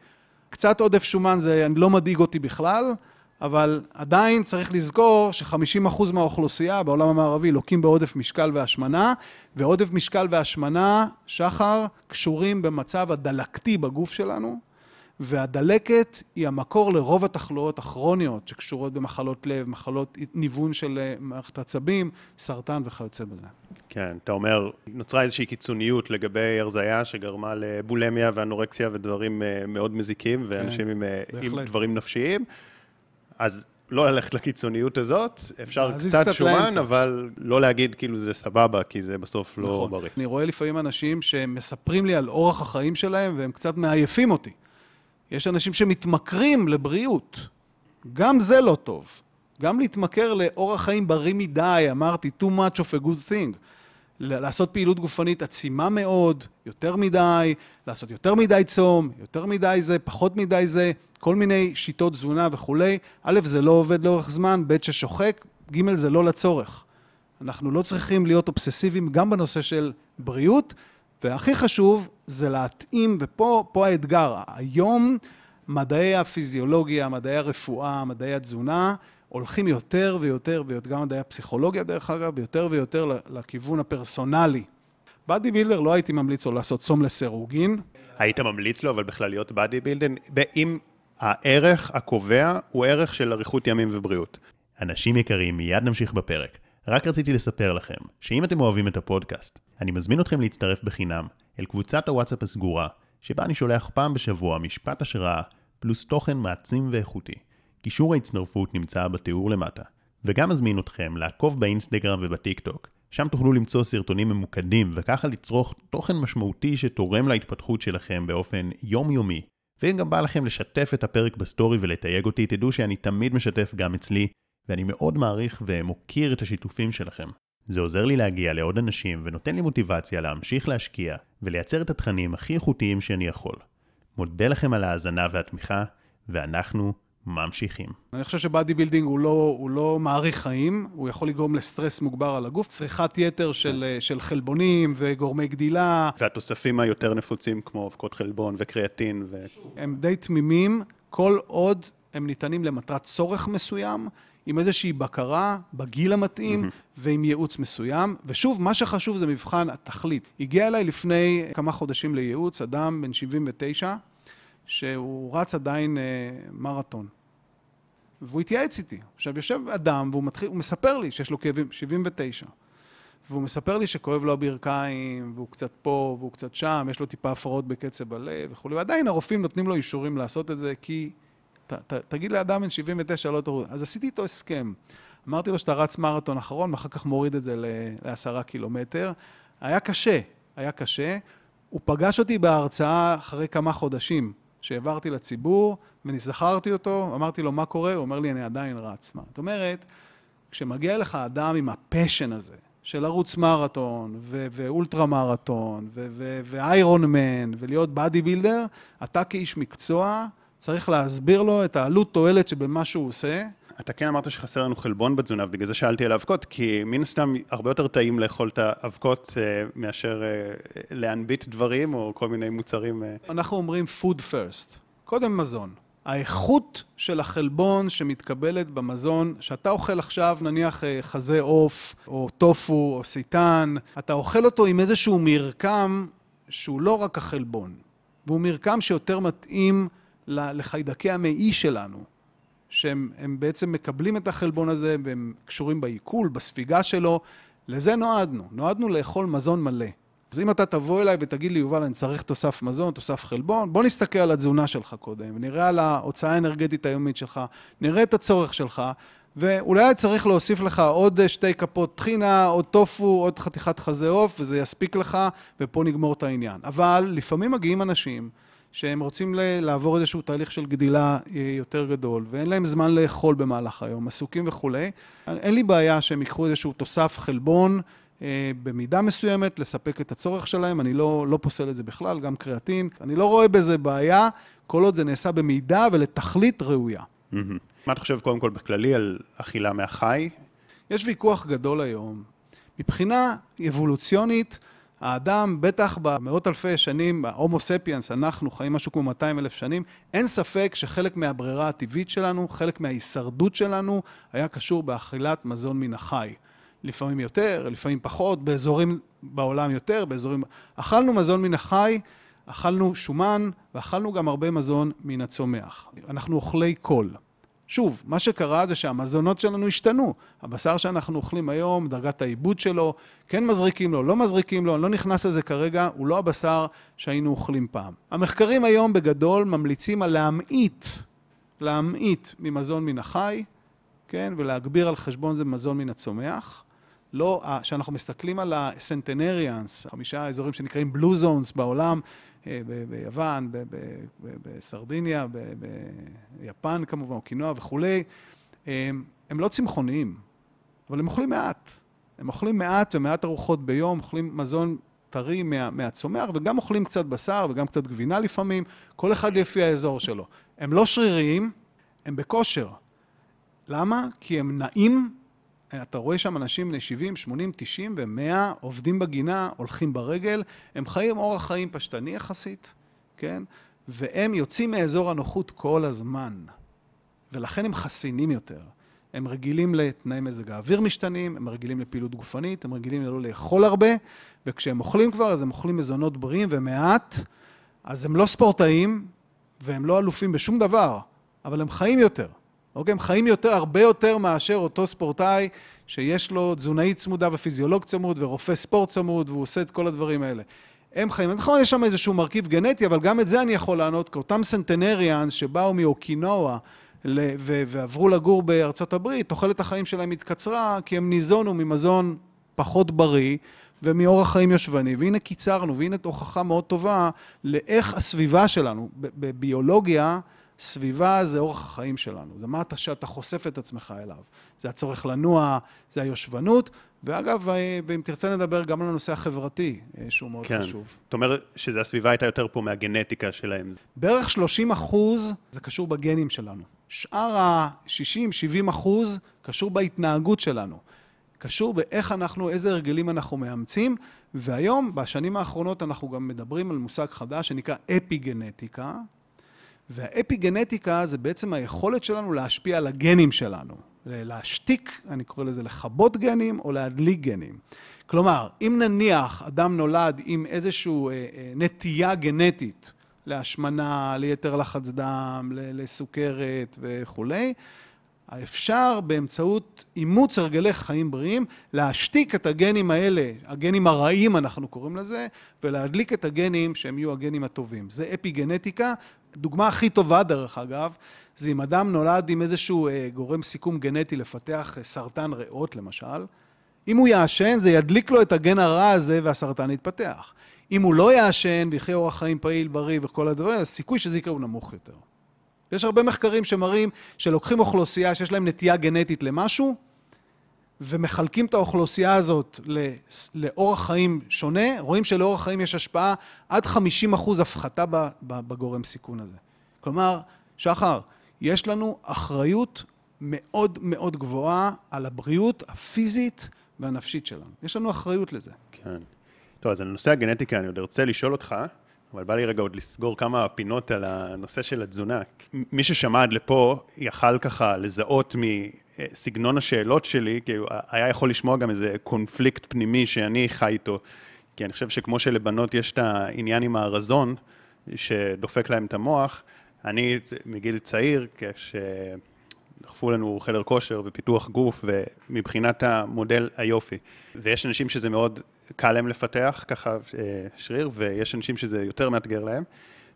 קצת עודף שומן זה לא מדאיג אותי בכלל, אבל עדיין צריך לזכור ש-50% מהאוכלוסייה בעולם המערבי לוקים בעודף משקל והשמנה, ועודף משקל והשמנה, שחר, קשורים במצב הדלקתי בגוף שלנו, והדלקת היא המקור לרוב התחלואות הכרוניות שקשורות במחלות לב, מחלות ניוון של אה, מערכת עצבים, סרטן וכיוצא בזה. כן, אתה אומר, נוצרה איזושהי קיצוניות לגבי הרזייה שגרמה לבולמיה ואנורקסיה ודברים אה, מאוד מזיקים, ואנשים כן, עם, אה, עם דברים נפשיים. אז לא ללכת לקיצוניות הזאת, אפשר קצת שומן, לאמצע. אבל לא להגיד כאילו זה סבבה, כי זה בסוף לא נכון. בריא. אני רואה לפעמים אנשים שמספרים לי על אורח החיים שלהם, והם קצת מעייפים אותי. יש אנשים שמתמכרים לבריאות. גם זה לא טוב. גם להתמכר לאורח חיים בריא מדי, אמרתי, too much of a good thing. לעשות פעילות גופנית עצימה מאוד, יותר מדי, לעשות יותר מדי צום, יותר מדי זה, פחות מדי זה, כל מיני שיטות תזונה וכולי. א', זה לא עובד לאורך זמן, ב', ששוחק, ג', זה לא לצורך. אנחנו לא צריכים להיות אובססיביים גם בנושא של בריאות, והכי חשוב זה להתאים, ופה האתגר. היום מדעי הפיזיולוגיה, מדעי הרפואה, מדעי התזונה, הולכים יותר ויותר ויותר, גם מדעי הפסיכולוגיה דרך אגב, יותר ויותר לכיוון הפרסונלי. body builder לא הייתי ממליץ לו לעשות צום לסירוגין. היית ממליץ לו אבל בכלל להיות body builder? אם הערך הקובע הוא ערך של אריכות ימים ובריאות. אנשים יקרים, מיד נמשיך בפרק. רק רציתי לספר לכם, שאם אתם אוהבים את הפודקאסט, אני מזמין אתכם להצטרף בחינם אל קבוצת הוואטסאפ הסגורה, שבה אני שולח פעם בשבוע משפט השראה, פלוס תוכן מעצים ואיכותי. קישור ההצטרפות נמצא בתיאור למטה. וגם מזמין אתכם לעקוב באינסטגרם ובטיק טוק, שם תוכלו למצוא סרטונים ממוקדים וככה לצרוך תוכן משמעותי שתורם להתפתחות שלכם באופן יומיומי. ואם גם בא לכם לשתף את הפרק בסטורי ולתייג אותי, תדעו שאני תמיד משתף גם אצלי, ואני מאוד מעריך ומוקיר את השיתופים שלכם. זה עוזר לי להגיע לעוד אנשים ונותן לי מוטיבציה להמשיך להשקיע ולייצר את התכנים הכי איכותיים שאני יכול. מודה לכם על ההאזנה והתמיכה, ואנחנו ממשיכים. אני חושב שב body building הוא לא, הוא לא מאריך חיים, הוא יכול לגרום לסטרס מוגבר על הגוף, צריכת יתר של, של חלבונים וגורמי גדילה. והתוספים היותר נפוצים כמו אבקות חלבון וקריאטין. ו... הם די תמימים, כל עוד הם ניתנים למטרת צורך מסוים, עם איזושהי בקרה בגיל המתאים mm-hmm. ועם ייעוץ מסוים. ושוב, מה שחשוב זה מבחן התכלית. הגיע אליי לפני כמה חודשים לייעוץ אדם בן 79, שהוא רץ עדיין אה, מרתון. והוא התייעץ איתי. עכשיו, יושב אדם והוא מתחיל, הוא מספר לי שיש לו כאבים, 79. והוא מספר לי שכואב לו הברכיים, והוא קצת פה, והוא קצת שם, יש לו טיפה הפרעות בקצב הלב וכולי, ועדיין הרופאים נותנים לו אישורים לעשות את זה, כי ת, ת, תגיד לאדם בן 79 לא תוריד. אז עשיתי איתו הסכם. אמרתי לו שאתה רץ מרתון אחרון, ואחר כך מוריד את זה לעשרה קילומטר. היה קשה, היה קשה. הוא פגש אותי בהרצאה אחרי כמה חודשים. שהעברתי לציבור, ואני זכרתי אותו, אמרתי לו, מה קורה? הוא אומר לי, אני עדיין רץ. מה? זאת אומרת, כשמגיע לך אדם עם ה passion הזה, של לרוץ מרתון, ו- ואולטרה מרתון, ו Ironman, ולהיות body builder, אתה כאיש מקצוע צריך להסביר לו את העלות תועלת שבמה שהוא עושה. אתה כן אמרת שחסר לנו חלבון בתזונה, ובגלל זה שאלתי על האבקות, כי מן הסתם הרבה יותר טעים לאכול את האבקות אה, מאשר אה, להנביט דברים או כל מיני מוצרים. אה. אנחנו אומרים food first, קודם מזון. האיכות של החלבון שמתקבלת במזון, שאתה אוכל עכשיו נניח אה, חזה עוף, או טופו, או סיטן, אתה אוכל אותו עם איזשהו מרקם שהוא לא רק החלבון, והוא מרקם שיותר מתאים לחיידקי המעי שלנו. שהם בעצם מקבלים את החלבון הזה והם קשורים בעיכול, בספיגה שלו. לזה נועדנו, נועדנו לאכול מזון מלא. אז אם אתה תבוא אליי ותגיד לי, יובל, אני צריך תוסף מזון, תוסף חלבון, בוא נסתכל על התזונה שלך קודם, נראה על ההוצאה האנרגטית היומית שלך, נראה את הצורך שלך, ואולי צריך להוסיף לך עוד שתי כפות טחינה, עוד טופו, עוד חתיכת חזה עוף, וזה יספיק לך, ופה נגמור את העניין. אבל לפעמים מגיעים אנשים שהם רוצים לעבור איזשהו תהליך של גדילה אה, יותר גדול, ואין להם זמן לאכול במהלך היום, עסוקים וכולי. אין לי בעיה שהם ייקחו איזשהו תוסף חלבון אה, במידה מסוימת, לספק את הצורך שלהם, אני לא, לא פוסל את זה בכלל, גם קריאטין. אני לא רואה בזה בעיה, כל עוד זה נעשה במידה ולתכלית ראויה. מה אתה חושב קודם כל בכללי על אכילה מהחי? יש ויכוח גדול היום. מבחינה אבולוציונית, האדם, בטח במאות אלפי שנים, ההומו ספיאנס, אנחנו חיים משהו כמו 200 אלף שנים, אין ספק שחלק מהברירה הטבעית שלנו, חלק מההישרדות שלנו, היה קשור באכילת מזון מן החי. לפעמים יותר, לפעמים פחות, באזורים בעולם יותר, באזורים... אכלנו מזון מן החי, אכלנו שומן, ואכלנו גם הרבה מזון מן הצומח. אנחנו אוכלי קול. שוב, מה שקרה זה שהמזונות שלנו השתנו. הבשר שאנחנו אוכלים היום, דרגת העיבוד שלו, כן מזריקים לו, לא מזריקים לו, אני לא נכנס לזה כרגע, הוא לא הבשר שהיינו אוכלים פעם. המחקרים היום בגדול ממליצים על להמעיט, להמעיט ממזון מן החי, כן, ולהגביר על חשבון זה מזון מן הצומח. לא, כשאנחנו מסתכלים על הסנטנריאנס, חמישה אזורים שנקראים בלו זונס בעולם, אה, ביוון, בסרדיניה, ביפן כמובן, אוקינוע וכולי, הם, הם לא צמחוניים, אבל הם אוכלים מעט. הם אוכלים מעט ומעט ארוחות ביום, אוכלים מזון טרי מה, מהצומח, וגם אוכלים קצת בשר וגם קצת גבינה לפעמים, כל אחד לפי האזור שלו. הם לא שריריים, הם בכושר. למה? כי הם נעים אתה רואה שם אנשים בני 70, 80, 90 ו-100 עובדים בגינה, הולכים ברגל, הם חיים אורח חיים פשטני יחסית, כן? והם יוצאים מאזור הנוחות כל הזמן, ולכן הם חסינים יותר. הם רגילים לתנאי מזג האוויר משתנים, הם רגילים לפעילות גופנית, הם רגילים לא לאכול הרבה, וכשהם אוכלים כבר, אז הם אוכלים מזונות בריאים ומעט, אז הם לא ספורטאים, והם לא אלופים בשום דבר, אבל הם חיים יותר. אוקיי? הם חיים יותר, הרבה יותר מאשר אותו ספורטאי שיש לו תזונאית צמודה ופיזיולוג צמוד ורופא ספורט צמוד והוא עושה את כל הדברים האלה. הם חיים, נכון, יש שם איזשהו מרכיב גנטי, אבל גם את זה אני יכול לענות, כי אותם סנטנריאנס שבאו מאוקינואה ועברו לגור בארצות הברית, תוחלת החיים שלהם התקצרה כי הם ניזונו ממזון פחות בריא ומאורח חיים יושבני, והנה קיצרנו, והנה הוכחה מאוד טובה לאיך הסביבה שלנו, בביולוגיה, סביבה זה אורח החיים שלנו, זה מה אתה שאתה חושף את עצמך אליו. זה הצורך לנוע, זה היושבנות, ואגב, אה, ואם תרצה נדבר גם על הנושא החברתי, אה, שהוא מאוד כן. חשוב. זאת אומרת שזה הסביבה הייתה יותר פה מהגנטיקה שלהם. בערך 30 אחוז זה קשור בגנים שלנו. שאר ה-60-70 אחוז קשור בהתנהגות שלנו. קשור באיך אנחנו, איזה הרגלים אנחנו מאמצים, והיום, בשנים האחרונות, אנחנו גם מדברים על מושג חדש שנקרא אפי-גנטיקה, והאפיגנטיקה זה בעצם היכולת שלנו להשפיע על הגנים שלנו. להשתיק, אני קורא לזה לכבות גנים או להדליק גנים. כלומר, אם נניח אדם נולד עם איזושהי אה, אה, נטייה גנטית להשמנה, ליתר לחץ דם, לסוכרת וכולי, אפשר באמצעות אימוץ הרגלי חיים בריאים להשתיק את הגנים האלה, הגנים הרעים אנחנו קוראים לזה, ולהדליק את הגנים שהם יהיו הגנים הטובים. זה אפיגנטיקה. דוגמה הכי טובה דרך אגב, זה אם אדם נולד עם איזשהו אה, גורם סיכום גנטי לפתח אה, סרטן ריאות למשל, אם הוא יעשן זה ידליק לו את הגן הרע הזה והסרטן יתפתח. אם הוא לא יעשן ויחיה אורח חיים פעיל, בריא וכל הדברים, הסיכוי שזה יקרה הוא נמוך יותר. יש הרבה מחקרים שמראים שלוקחים אוכלוסייה שיש להם נטייה גנטית למשהו, ומחלקים את האוכלוסייה הזאת לאורח חיים שונה, רואים שלאורח חיים יש השפעה עד 50 אחוז הפחתה בגורם סיכון הזה. כלומר, שחר, יש לנו אחריות מאוד מאוד גבוהה על הבריאות הפיזית והנפשית שלנו. יש לנו אחריות לזה. כן. טוב, אז על נושא הגנטיקה אני עוד ארצה לשאול אותך, אבל בא לי רגע עוד לסגור כמה פינות על הנושא של התזונה. מי ששמע עד לפה יכל ככה לזהות מסגנון השאלות שלי, כאילו היה יכול לשמוע גם איזה קונפליקט פנימי שאני חי איתו, כי אני חושב שכמו שלבנות יש את העניין עם הרזון, שדופק להם את המוח, אני מגיל צעיר, כש... דחפו לנו חדר כושר ופיתוח גוף, ומבחינת המודל היופי. ויש אנשים שזה מאוד קל להם לפתח ככה אה, שריר, ויש אנשים שזה יותר מאתגר להם.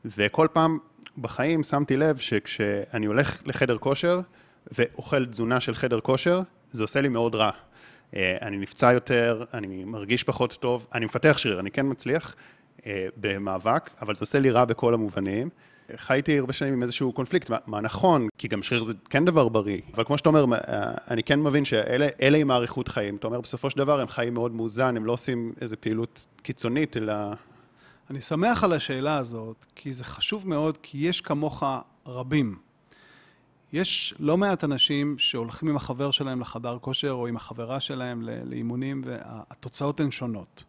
וכל פעם בחיים שמתי לב שכשאני הולך לחדר כושר ואוכל תזונה של חדר כושר, זה עושה לי מאוד רע. אה, אני נפצע יותר, אני מרגיש פחות טוב, אני מפתח שריר, אני כן מצליח אה, במאבק, אבל זה עושה לי רע בכל המובנים. חייתי הרבה שנים עם איזשהו קונפליקט, מה, מה נכון, כי גם שריר זה כן דבר בריא, אבל כמו שאתה אומר, אני כן מבין שאלה עם האריכות חיים, אתה אומר, בסופו של דבר הם חיים מאוד מאוזן, הם לא עושים איזו פעילות קיצונית, אלא... אני שמח על השאלה הזאת, כי זה חשוב מאוד, כי יש כמוך רבים. יש לא מעט אנשים שהולכים עם החבר שלהם לחדר כושר, או עם החברה שלהם לאימונים, והתוצאות הן שונות.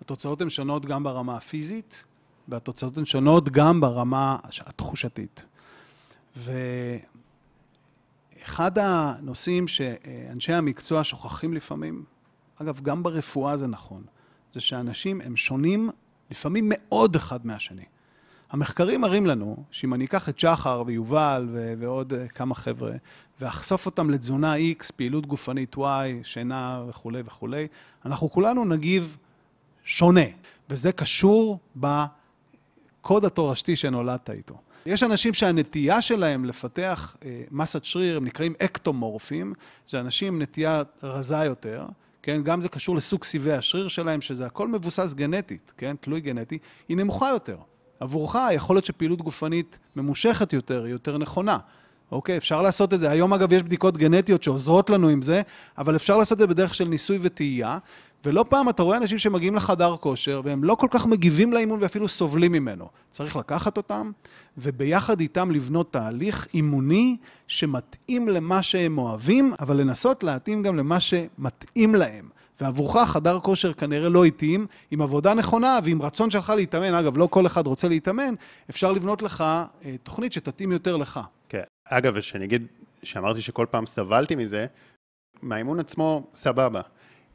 התוצאות הן שונות גם ברמה הפיזית, והתוצאות הן שונות גם ברמה התחושתית. ואחד הנושאים שאנשי המקצוע שוכחים לפעמים, אגב, גם ברפואה זה נכון, זה שאנשים הם שונים לפעמים מאוד אחד מהשני. המחקרים מראים לנו שאם אני אקח את שחר ויובל ו- ועוד כמה חבר'ה, ואחשוף אותם לתזונה X, פעילות גופנית Y, שינה וכולי וכולי, אנחנו כולנו נגיב שונה, וזה קשור בקוד התורשתי שנולדת איתו. יש אנשים שהנטייה שלהם לפתח אה, מסת שריר, הם נקראים אקטומורפים, זה אנשים עם נטייה רזה יותר, כן? גם זה קשור לסוג סיבי השריר שלהם, שזה הכל מבוסס גנטית, כן? תלוי גנטי, היא נמוכה יותר. עבורך יכול להיות שפעילות גופנית ממושכת יותר, היא יותר נכונה. אוקיי, אפשר לעשות את זה. היום אגב יש בדיקות גנטיות שעוזרות לנו עם זה, אבל אפשר לעשות את זה בדרך של ניסוי וטעייה. ולא פעם אתה רואה אנשים שמגיעים לחדר כושר, והם לא כל כך מגיבים לאימון ואפילו סובלים ממנו. צריך לקחת אותם, וביחד איתם לבנות תהליך אימוני שמתאים למה שהם אוהבים, אבל לנסות להתאים גם למה שמתאים להם. ועבורך חדר כושר כנראה לא התאים, עם עבודה נכונה ועם רצון שלך להתאמן, אגב, לא כל אחד רוצה להתאמן, אפשר לבנות לך אה, תוכנית שתתאים יותר לך. כן, אגב, שאני אגיד, שאמרתי שכל פעם סבלתי מזה, מהאימון עצמו, סבבה.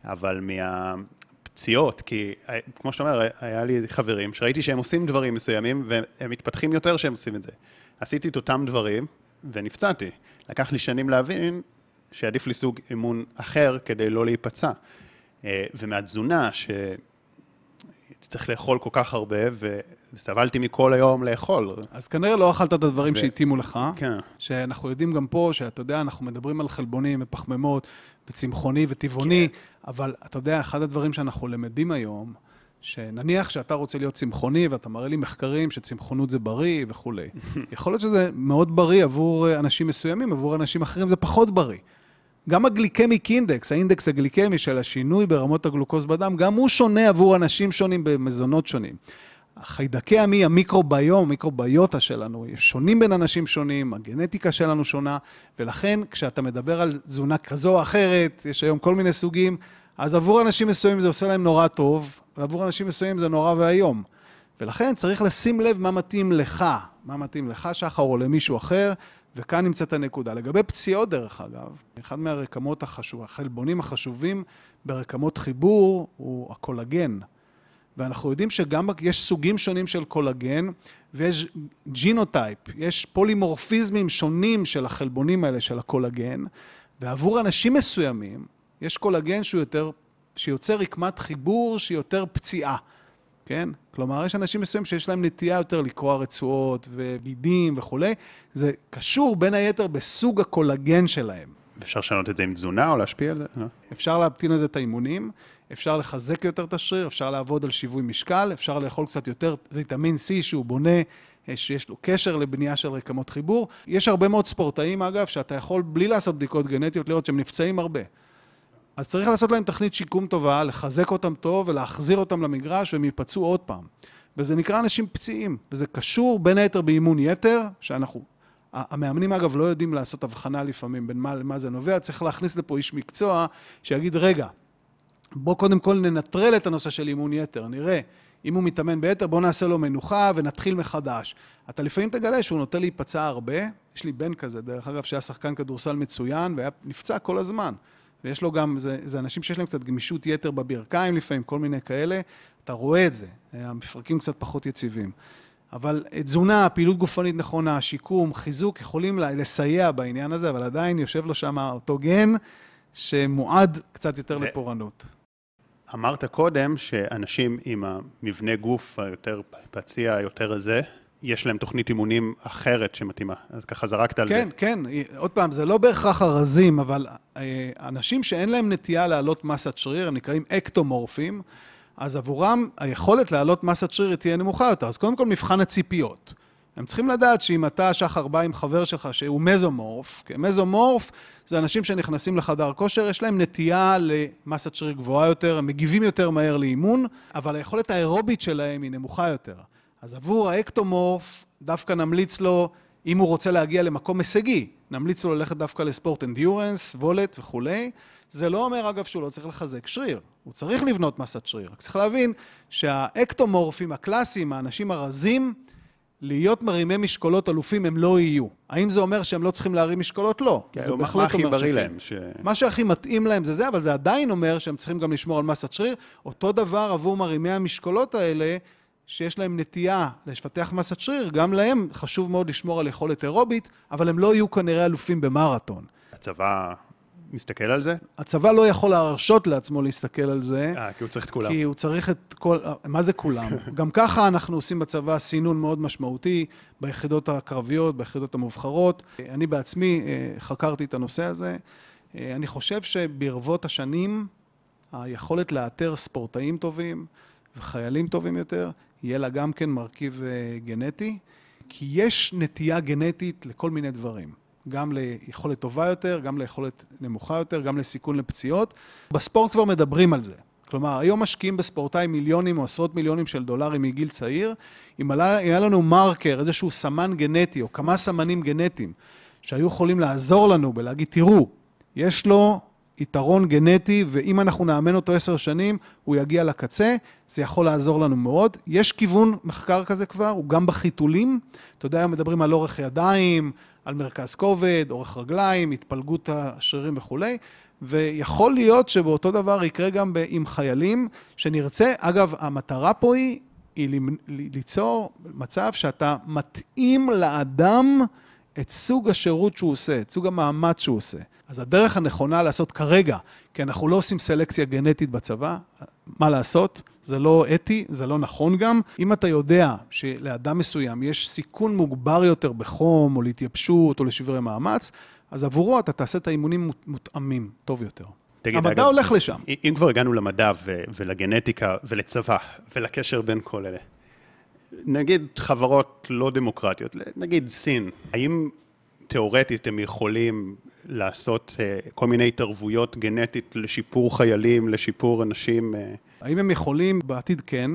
אבל מהפציעות, כי כמו שאתה אומר, היה לי חברים שראיתי שהם עושים דברים מסוימים והם מתפתחים יותר שהם עושים את זה. עשיתי את אותם דברים ונפצעתי. לקח לי שנים להבין שעדיף לי סוג אימון אחר כדי לא להיפצע. אה, ומהתזונה, שצריך לאכול כל כך הרבה, וסבלתי מכל היום לאכול. אז כנראה לא אכלת את הדברים ו... שהתאימו לך. כן. שאנחנו יודעים גם פה, שאתה יודע, אנחנו מדברים על חלבונים ופחמימות, וצמחוני וטבעוני, כן. אבל אתה יודע, אחד הדברים שאנחנו למדים היום, שנניח שאתה רוצה להיות צמחוני ואתה מראה לי מחקרים שצמחונות זה בריא וכולי. יכול להיות שזה מאוד בריא עבור אנשים מסוימים, עבור אנשים אחרים זה פחות בריא. גם הגליקמיק אינדקס, האינדקס הגליקמי של השינוי ברמות הגלוקוז בדם, גם הוא שונה עבור אנשים שונים במזונות שונים. החיידקי המי, המיקרוביום, מיקרוביוטה שלנו, שונים בין אנשים שונים, הגנטיקה שלנו שונה, ולכן כשאתה מדבר על תזונה כזו או אחרת, יש היום כל מיני סוגים, אז עבור אנשים מסוימים זה עושה להם נורא טוב, ועבור אנשים מסוימים זה נורא ואיום. ולכן צריך לשים לב מה מתאים לך, מה מתאים לך, שחר, או למישהו אחר, וכאן נמצאת הנקודה. לגבי פציעות, דרך אגב, אחד מהרקמות החשובים, החלבונים החשובים ברקמות חיבור הוא הקולגן. ואנחנו יודעים שגם יש סוגים שונים של קולגן ויש genotype, יש פולימורפיזמים שונים של החלבונים האלה, של הקולגן, ועבור אנשים מסוימים יש קולגן שהוא יותר, שיוצר רקמת חיבור שהיא יותר פציעה, כן? כלומר, יש אנשים מסוימים שיש להם נטייה יותר לקרוע רצועות וגידים וכולי, זה קשור בין היתר בסוג הקולגן שלהם. אפשר לשנות את זה עם תזונה או להשפיע על זה? לא. אפשר להבטין על זה את האימונים. אפשר לחזק יותר את השריר, אפשר לעבוד על שיווי משקל, אפשר לאכול קצת יותר ויטמין C שהוא בונה, אה, שיש לו קשר לבנייה של רקמות חיבור. יש הרבה מאוד ספורטאים, אגב, שאתה יכול, בלי לעשות בדיקות גנטיות, לראות שהם נפצעים הרבה. אז צריך לעשות להם תכנית שיקום טובה, לחזק אותם טוב ולהחזיר אותם למגרש והם ייפצעו עוד פעם. וזה נקרא אנשים פציעים, וזה קשור בין היתר באימון יתר, שאנחנו... המאמנים אגב לא יודעים לעשות הבחנה לפעמים בין מה למה זה נובע, צריך להכניס לפה איש מקצוע שיגיד, רגע, בוא קודם כל ננטרל את הנושא של אימון יתר, נראה. אם הוא מתאמן ביתר, בוא נעשה לו מנוחה ונתחיל מחדש. אתה לפעמים תגלה שהוא נוטה להיפצע הרבה. יש לי בן כזה, דרך אגב, שהיה שחקן כדורסל מצוין והיה נפצע כל הזמן. ויש לו גם, זה, זה אנשים שיש להם קצת גמישות יתר בברכיים לפעמים, כל מיני כאלה. אתה רואה את זה, המפרקים קצת פחות יציבים. אבל תזונה, פעילות גופנית נכונה, שיקום, חיזוק, יכולים לסייע בעניין הזה, אבל עדיין יושב לו שם אותו גן שמועד קצת יותר ו... לפורענות. אמרת קודם שאנשים עם המבנה גוף היותר פציע, היותר הזה, יש להם תוכנית אימונים אחרת שמתאימה. אז ככה זרקת על כן, זה. כן, כן. עוד פעם, זה לא בהכרח הרזים, אבל אה, אנשים שאין להם נטייה להעלות מסת שריר, הם נקראים אקטומורפים, אז עבורם היכולת להעלות מסת שריר תהיה נמוכה יותר. אז קודם כל מבחן הציפיות. הם צריכים לדעת שאם אתה, שחר, בא עם חבר שלך שהוא מזומורף, כי מזומורף זה אנשים שנכנסים לחדר כושר, יש להם נטייה למסת שריר גבוהה יותר, הם מגיבים יותר מהר לאימון, אבל היכולת האירובית שלהם היא נמוכה יותר. אז עבור האקטומורף, דווקא נמליץ לו אם הוא רוצה להגיע למקום הישגי, נמליץ לו ללכת דווקא לספורט אנדיורנס, וולט וכולי. זה לא אומר, אגב, שהוא לא צריך לחזק שריר. הוא צריך לבנות מסת שריר. רק צריך להבין שהאקטומורפים הקלאסיים, האנשים הרזים, להיות מרימי משקולות אלופים הם לא יהיו. האם זה אומר שהם לא צריכים להרים משקולות? לא. כן, זה בהחלט מה הכי אומר בריא. להם? ש- מה שהכי מתאים להם זה זה, אבל זה עדיין אומר שהם צריכים גם לשמור על מסת שריר. אותו דבר עבור מרימי המשקולות האלה, שיש להם נטייה לפתח מסת שריר, גם להם חשוב מאוד לשמור על יכולת אירובית, אבל הם לא יהיו כנראה אלופים במרתון. הצבא מסתכל על זה? הצבא לא יכול להרשות לעצמו להסתכל על זה. אה, כי הוא צריך את כולם. כי הוא צריך את כל... מה זה כולם? גם ככה אנחנו עושים בצבא סינון מאוד משמעותי ביחידות הקרביות, ביחידות המובחרות. אני בעצמי אה, חקרתי את הנושא הזה. אה, אני חושב שברבות השנים היכולת לאתר ספורטאים טובים וחיילים טובים יותר, יהיה לה גם כן מרכיב אה, גנטי, כי יש נטייה גנטית לכל מיני דברים. גם ליכולת טובה יותר, גם ליכולת נמוכה יותר, גם לסיכון לפציעות. בספורט כבר מדברים על זה. כלומר, היום משקיעים בספורטאי מיליונים או עשרות מיליונים של דולרים מגיל צעיר. אם היה לנו מרקר, איזשהו סמן גנטי או כמה סמנים גנטיים שהיו יכולים לעזור לנו בלהגיד, תראו, יש לו יתרון גנטי, ואם אנחנו נאמן אותו עשר שנים, הוא יגיע לקצה, זה יכול לעזור לנו מאוד. יש כיוון מחקר כזה כבר, הוא גם בחיתולים. אתה יודע, היום מדברים על אורך ידיים, על מרכז כובד, אורך רגליים, התפלגות השרירים וכולי, ויכול להיות שבאותו דבר יקרה גם עם חיילים, שנרצה, אגב, המטרה פה היא, היא ליצור מצב שאתה מתאים לאדם את סוג השירות שהוא עושה, את סוג המאמץ שהוא עושה. אז הדרך הנכונה לעשות כרגע, כי אנחנו לא עושים סלקציה גנטית בצבא, מה לעשות? זה לא אתי, זה לא נכון גם. אם אתה יודע שלאדם מסוים יש סיכון מוגבר יותר בחום, או להתייבשות, או לשברי מאמץ, אז עבורו אתה תעשה את האימונים מות- מותאמים טוב יותר. תגיד, המדע אגב, הולך לשם. אם כבר הגענו למדע ו- ולגנטיקה ולצבא ולקשר בין כל אלה, נגיד חברות לא דמוקרטיות, נגיד סין, האם תיאורטית הם יכולים לעשות אה, כל מיני התערבויות גנטית לשיפור חיילים, לשיפור אנשים? אה, האם הם יכולים? בעתיד כן.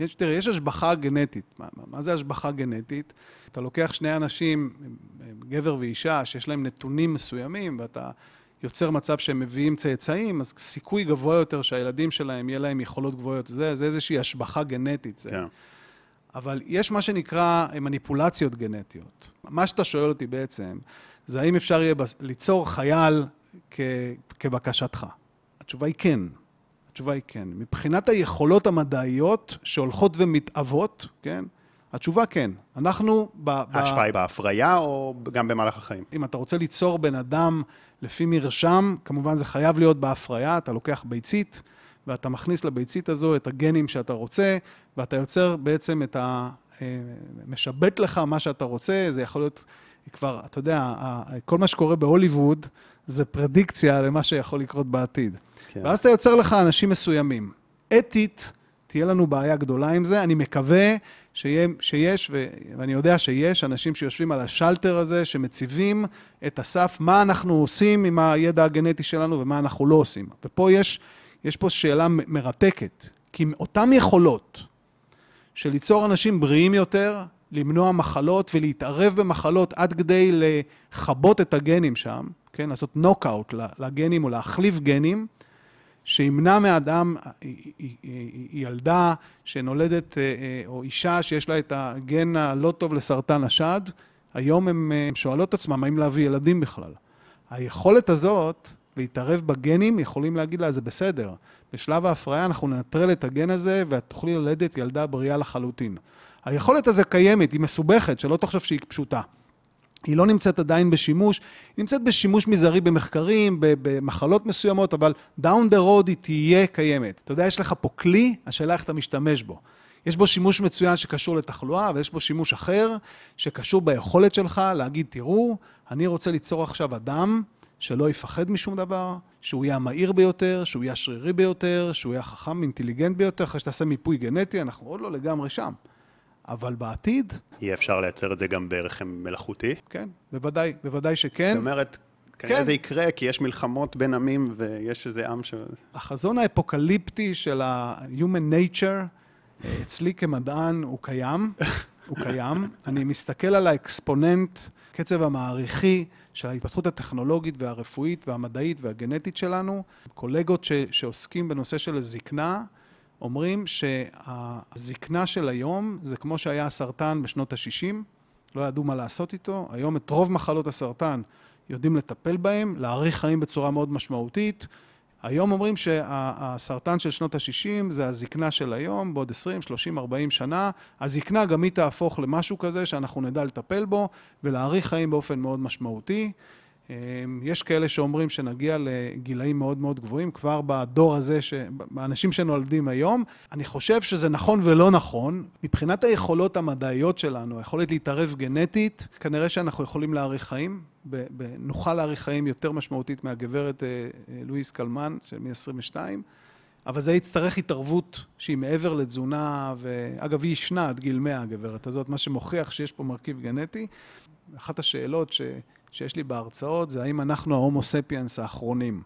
יש, תראה, יש השבחה גנטית. מה, מה, זה השבחה גנטית? אתה לוקח שני אנשים, גבר ואישה, שיש להם נתונים מסוימים, ואתה יוצר מצב שהם מביאים צאצאים, אז סיכוי גבוה יותר שהילדים שלהם, יהיה להם יכולות גבוהות. זה, זה איזושהי השבחה גנטית. זה. כן. אבל יש מה שנקרא מניפולציות גנטיות. מה שאתה שואל אותי בעצם, זה האם אפשר יהיה ליצור חייל כ- כבקשתך. התשובה היא כן. התשובה היא כן. מבחינת היכולות המדעיות שהולכות ומתאבות, כן? התשובה כן. אנחנו ב... ב- ההשפעה היא בהפריה או גם במהלך החיים? אם אתה רוצה ליצור בן אדם לפי מרשם, כמובן זה חייב להיות בהפריה, אתה לוקח ביצית ואתה מכניס לביצית הזו את הגנים שאתה רוצה, ואתה יוצר בעצם את ה... אה, משבט לך מה שאתה רוצה, זה יכול להיות כבר, אתה יודע, כל מה שקורה בהוליווד זה פרדיקציה למה שיכול לקרות בעתיד. כן. ואז אתה יוצר לך אנשים מסוימים. אתית, תהיה לנו בעיה גדולה עם זה. אני מקווה שיה, שיש, ו, ואני יודע שיש, אנשים שיושבים על השלטר הזה, שמציבים את הסף, מה אנחנו עושים עם הידע הגנטי שלנו ומה אנחנו לא עושים. ופה יש, יש פה שאלה מרתקת, כי אותן יכולות של ליצור אנשים בריאים יותר, למנוע מחלות ולהתערב במחלות עד כדי לכבות את הגנים שם, כן, לעשות נוקאוט לגנים או להחליף גנים, שימנע מאדם, ילדה שנולדת, אה, או אישה שיש לה את הגן הלא טוב לסרטן השד, היום הן אה, שואלות את עצמם האם להביא ילדים בכלל. היכולת הזאת להתערב בגנים, יכולים להגיד לה, זה בסדר. בשלב ההפריה אנחנו ננטרל את הגן הזה ואת תוכלי ללדת ילדה בריאה לחלוטין. היכולת הזו קיימת, היא מסובכת, שלא תחשוב שהיא פשוטה. היא לא נמצאת עדיין בשימוש, היא נמצאת בשימוש מזערי במחקרים, במחלות מסוימות, אבל down the road היא תהיה קיימת. אתה יודע, יש לך פה כלי, השאלה איך אתה משתמש בו. יש בו שימוש מצוין שקשור לתחלואה, ויש בו שימוש אחר שקשור ביכולת שלך להגיד, תראו, אני רוצה ליצור עכשיו אדם שלא יפחד משום דבר, שהוא יהיה המהיר ביותר, שהוא יהיה השרירי ביותר, שהוא יהיה החכם, אינטליגנט ביותר, אחרי שתעשה מיפוי גנטי, אנחנו עוד לא לגמרי שם. אבל בעתיד, יהיה אפשר לייצר את זה גם ברחם מלאכותי? כן, בוודאי, בוודאי שכן. זאת אומרת, כנראה כן. זה יקרה כי יש מלחמות בין עמים ויש איזה עם ש... החזון האפוקליפטי של ה-human nature, אה, אצלי כמדען הוא קיים, הוא קיים. אני מסתכל על האקספוננט, קצב המעריכי של ההתפתחות הטכנולוגית והרפואית והמדעית והגנטית שלנו. קולגות ש, שעוסקים בנושא של הזקנה, אומרים שהזקנה של היום זה כמו שהיה הסרטן בשנות ה-60, לא ידעו מה לעשות איתו. היום את רוב מחלות הסרטן יודעים לטפל בהם, להאריך חיים בצורה מאוד משמעותית. היום אומרים שהסרטן של שנות ה-60 זה הזקנה של היום, בעוד 20, 30, 40 שנה. הזקנה גם היא תהפוך למשהו כזה שאנחנו נדע לטפל בו ולהאריך חיים באופן מאוד משמעותי. אמ, יש כאלה שאומרים שנגיע לגילאים מאוד מאוד גבוהים, כבר בדור הזה, באנשים שנולדים היום. אני חושב שזה נכון ולא נכון. מבחינת היכולות המדעיות שלנו, היכולת להתערב גנטית, כנראה שאנחנו יכולים להאריך חיים. נוכל להאריך חיים יותר משמעותית מהגברת אה, אה, לואיס קלמן, של מ-22, אבל זה יצטרך התערבות שהיא מעבר לתזונה, ואגב, היא ישנה עד גיל 100, הגברת הזאת, מה שמוכיח שיש פה מרכיב גנטי. אחת השאלות ש... שיש לי בהרצאות זה האם אנחנו ההומו ספיאנס האחרונים.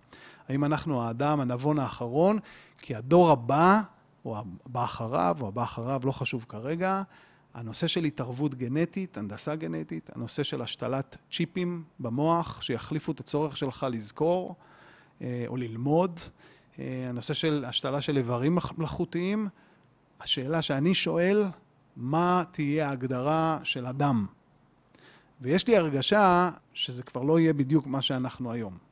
האם אנחנו האדם, הנבון האחרון, כי הדור הבא, או הבא אחריו, או הבא אחריו, לא חשוב כרגע, הנושא של התערבות גנטית, הנדסה גנטית, הנושא של השתלת צ'יפים במוח, שיחליפו את הצורך שלך לזכור אה, או ללמוד, אה, הנושא של השתלה של איברים מלאכותיים, השאלה שאני שואל, מה תהיה ההגדרה של אדם? ויש לי הרגשה שזה כבר לא יהיה בדיוק מה שאנחנו היום.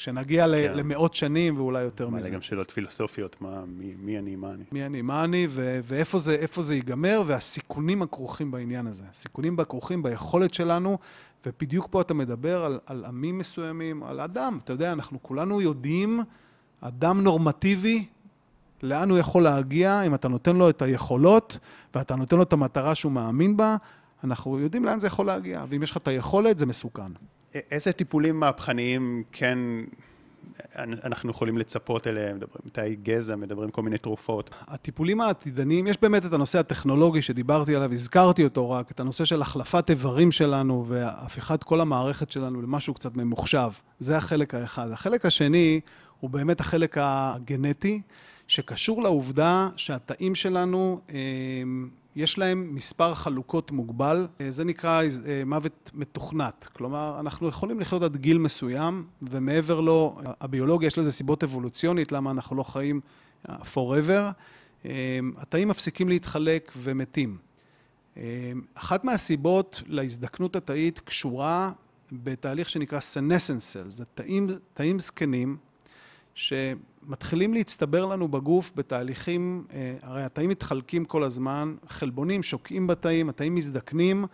כשנגיע כן. למאות שנים ואולי יותר מזה. זה גם שאלות פילוסופיות, מה, מי, מי אני, מה אני. מי אני, מה אני, ו- ואיפה זה, זה ייגמר, והסיכונים הכרוכים בעניין הזה. הסיכונים הכרוכים ביכולת שלנו, ובדיוק פה אתה מדבר על, על עמים מסוימים, על אדם. אתה יודע, אנחנו כולנו יודעים, אדם נורמטיבי, לאן הוא יכול להגיע אם אתה נותן לו את היכולות, ואתה נותן לו את המטרה שהוא מאמין בה, אנחנו יודעים לאן זה יכול להגיע, ואם יש לך את היכולת, זה מסוכן. איזה טיפולים מהפכניים כן אנחנו יכולים לצפות אליהם, מדברים תאי גזע, מדברים כל מיני תרופות. הטיפולים העתידניים, יש באמת את הנושא הטכנולוגי שדיברתי עליו, הזכרתי אותו רק, את הנושא של החלפת איברים שלנו והפיכת כל המערכת שלנו למשהו קצת ממוחשב. זה החלק האחד. החלק השני הוא באמת החלק הגנטי, שקשור לעובדה שהתאים שלנו אה, יש להם מספר חלוקות מוגבל, אה, זה נקרא אה, מוות מתוכנת. כלומר, אנחנו יכולים לחיות עד גיל מסוים, ומעבר לו, הביולוגיה יש לזה סיבות אבולוציונית, למה אנחנו לא חיים אה, forever. התאים מפסיקים להתחלק ומתים. אחת מהסיבות להזדקנות התאית קשורה בתהליך שנקרא senescence cells, זה תאים, תאים זקנים שמתחילים להצטבר לנו בגוף בתהליכים, אה, הרי התאים מתחלקים כל הזמן, חלבונים שוקעים בתאים, התאים מזדקנים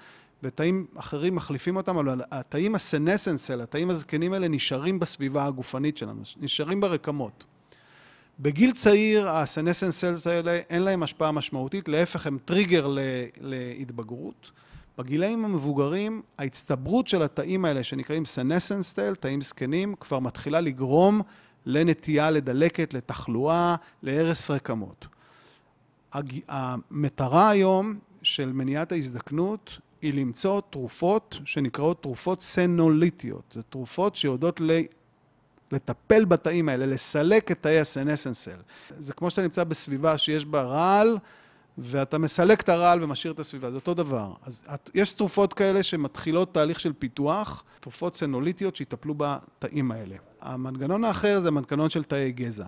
ותאים אחרים מחליפים אותם, אבל התאים הסנסנסל, התאים הזקנים האלה נשארים בסביבה הגופנית שלנו, נשארים ברקמות. בגיל צעיר הסנסנסלס האלה אין להם השפעה משמעותית, להפך הם טריגר להתבגרות. בגילאים המבוגרים ההצטברות של התאים האלה שנקראים סנסנסטל, תאים זקנים, כבר מתחילה לגרום לנטייה לדלקת, לתחלואה, להרס רקמות. המטרה היום של מניעת ההזדקנות היא למצוא תרופות שנקראות תרופות סנוליטיות. זה תרופות שיודעות לטפל בתאים האלה, לסלק את תאי הסנסנסל. זה כמו שאתה נמצא בסביבה שיש בה רעל, ואתה מסלק את הרעל ומשאיר את הסביבה, זה אותו דבר. אז יש תרופות כאלה שמתחילות תהליך של פיתוח, תרופות סנוליטיות שיטפלו בתאים האלה. המנגנון האחר זה המנגנון של תאי גזע.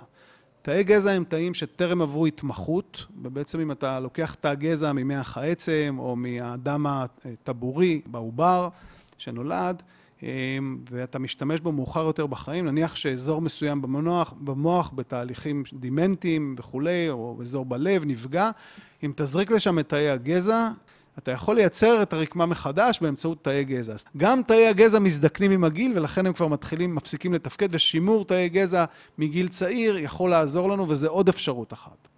תאי גזע הם תאים שטרם עברו התמחות, ובעצם אם אתה לוקח תא גזע ממח העצם או מהדם הטבורי בעובר שנולד, אמ, ואתה משתמש בו מאוחר יותר בחיים, נניח שאזור מסוים במוח, במוח בתהליכים דימנטיים וכולי, או אזור בלב נפגע, אם תזריק לשם את תאי הגזע, אתה יכול לייצר את הרקמה מחדש באמצעות תאי גזע. גם תאי הגזע מזדקנים עם הגיל, ולכן הם כבר מתחילים, מפסיקים לתפקד, ושימור תאי גזע מגיל צעיר יכול לעזור לנו, וזה עוד אפשרות אחת.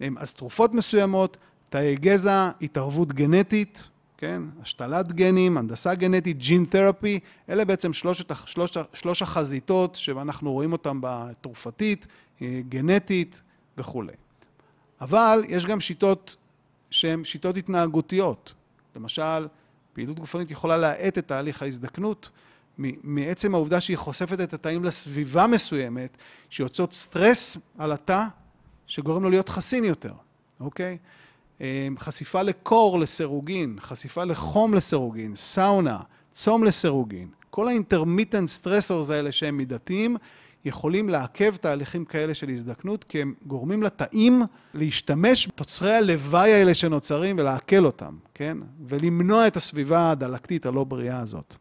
אמ, אז תרופות מסוימות, תאי גזע, התערבות גנטית, כן? השתלת גנים, הנדסה גנטית, ג'ין תרפי, אלה בעצם שלושת, שלוש, שלוש החזיתות שאנחנו רואים אותן בתרופתית, אה, גנטית וכולי. אבל יש גם שיטות שהן שיטות התנהגותיות. למשל, פעילות גופנית יכולה להאט את תהליך ההזדקנות מעצם העובדה שהיא חושפת את התאים לסביבה מסוימת, שיוצאות סטרס על התא, שגורם לו להיות חסין יותר, אוקיי? אה, חשיפה לקור לסירוגין, חשיפה לחום לסירוגין, סאונה, צום לסירוגין. כל ה intermittent stressors האלה שהם מידתיים, יכולים לעכב תהליכים כאלה של הזדקנות, כי הם גורמים לתאים להשתמש בתוצרי הלוואי האלה שנוצרים ולעכל אותם, כן? ולמנוע את הסביבה הדלקתית הלא בריאה הזאת.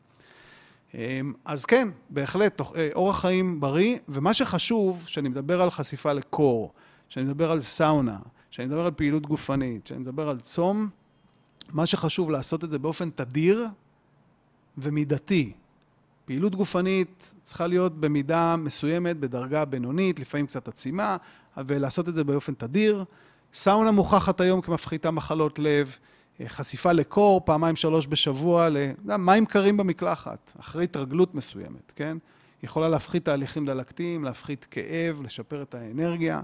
אמ, אז כן, בהחלט, אה, אורח חיים בריא, ומה שחשוב, שאני מדבר על חשיפה לקור, שאני מדבר על סאונה, שאני מדבר על פעילות גופנית, שאני מדבר על צום, מה שחשוב לעשות את זה באופן תדיר ומידתי. פעילות גופנית צריכה להיות במידה מסוימת, בדרגה בינונית, לפעמים קצת עצימה, ולעשות את זה באופן תדיר. סאונה מוכחת היום כמפחיתה מחלות לב, אה, חשיפה לקור פעמיים שלוש בשבוע, למים קרים במקלחת, אחרי התרגלות מסוימת, כן? יכולה להפחית תהליכים דלקתיים, להפחית כאב, לשפר את האנרגיה.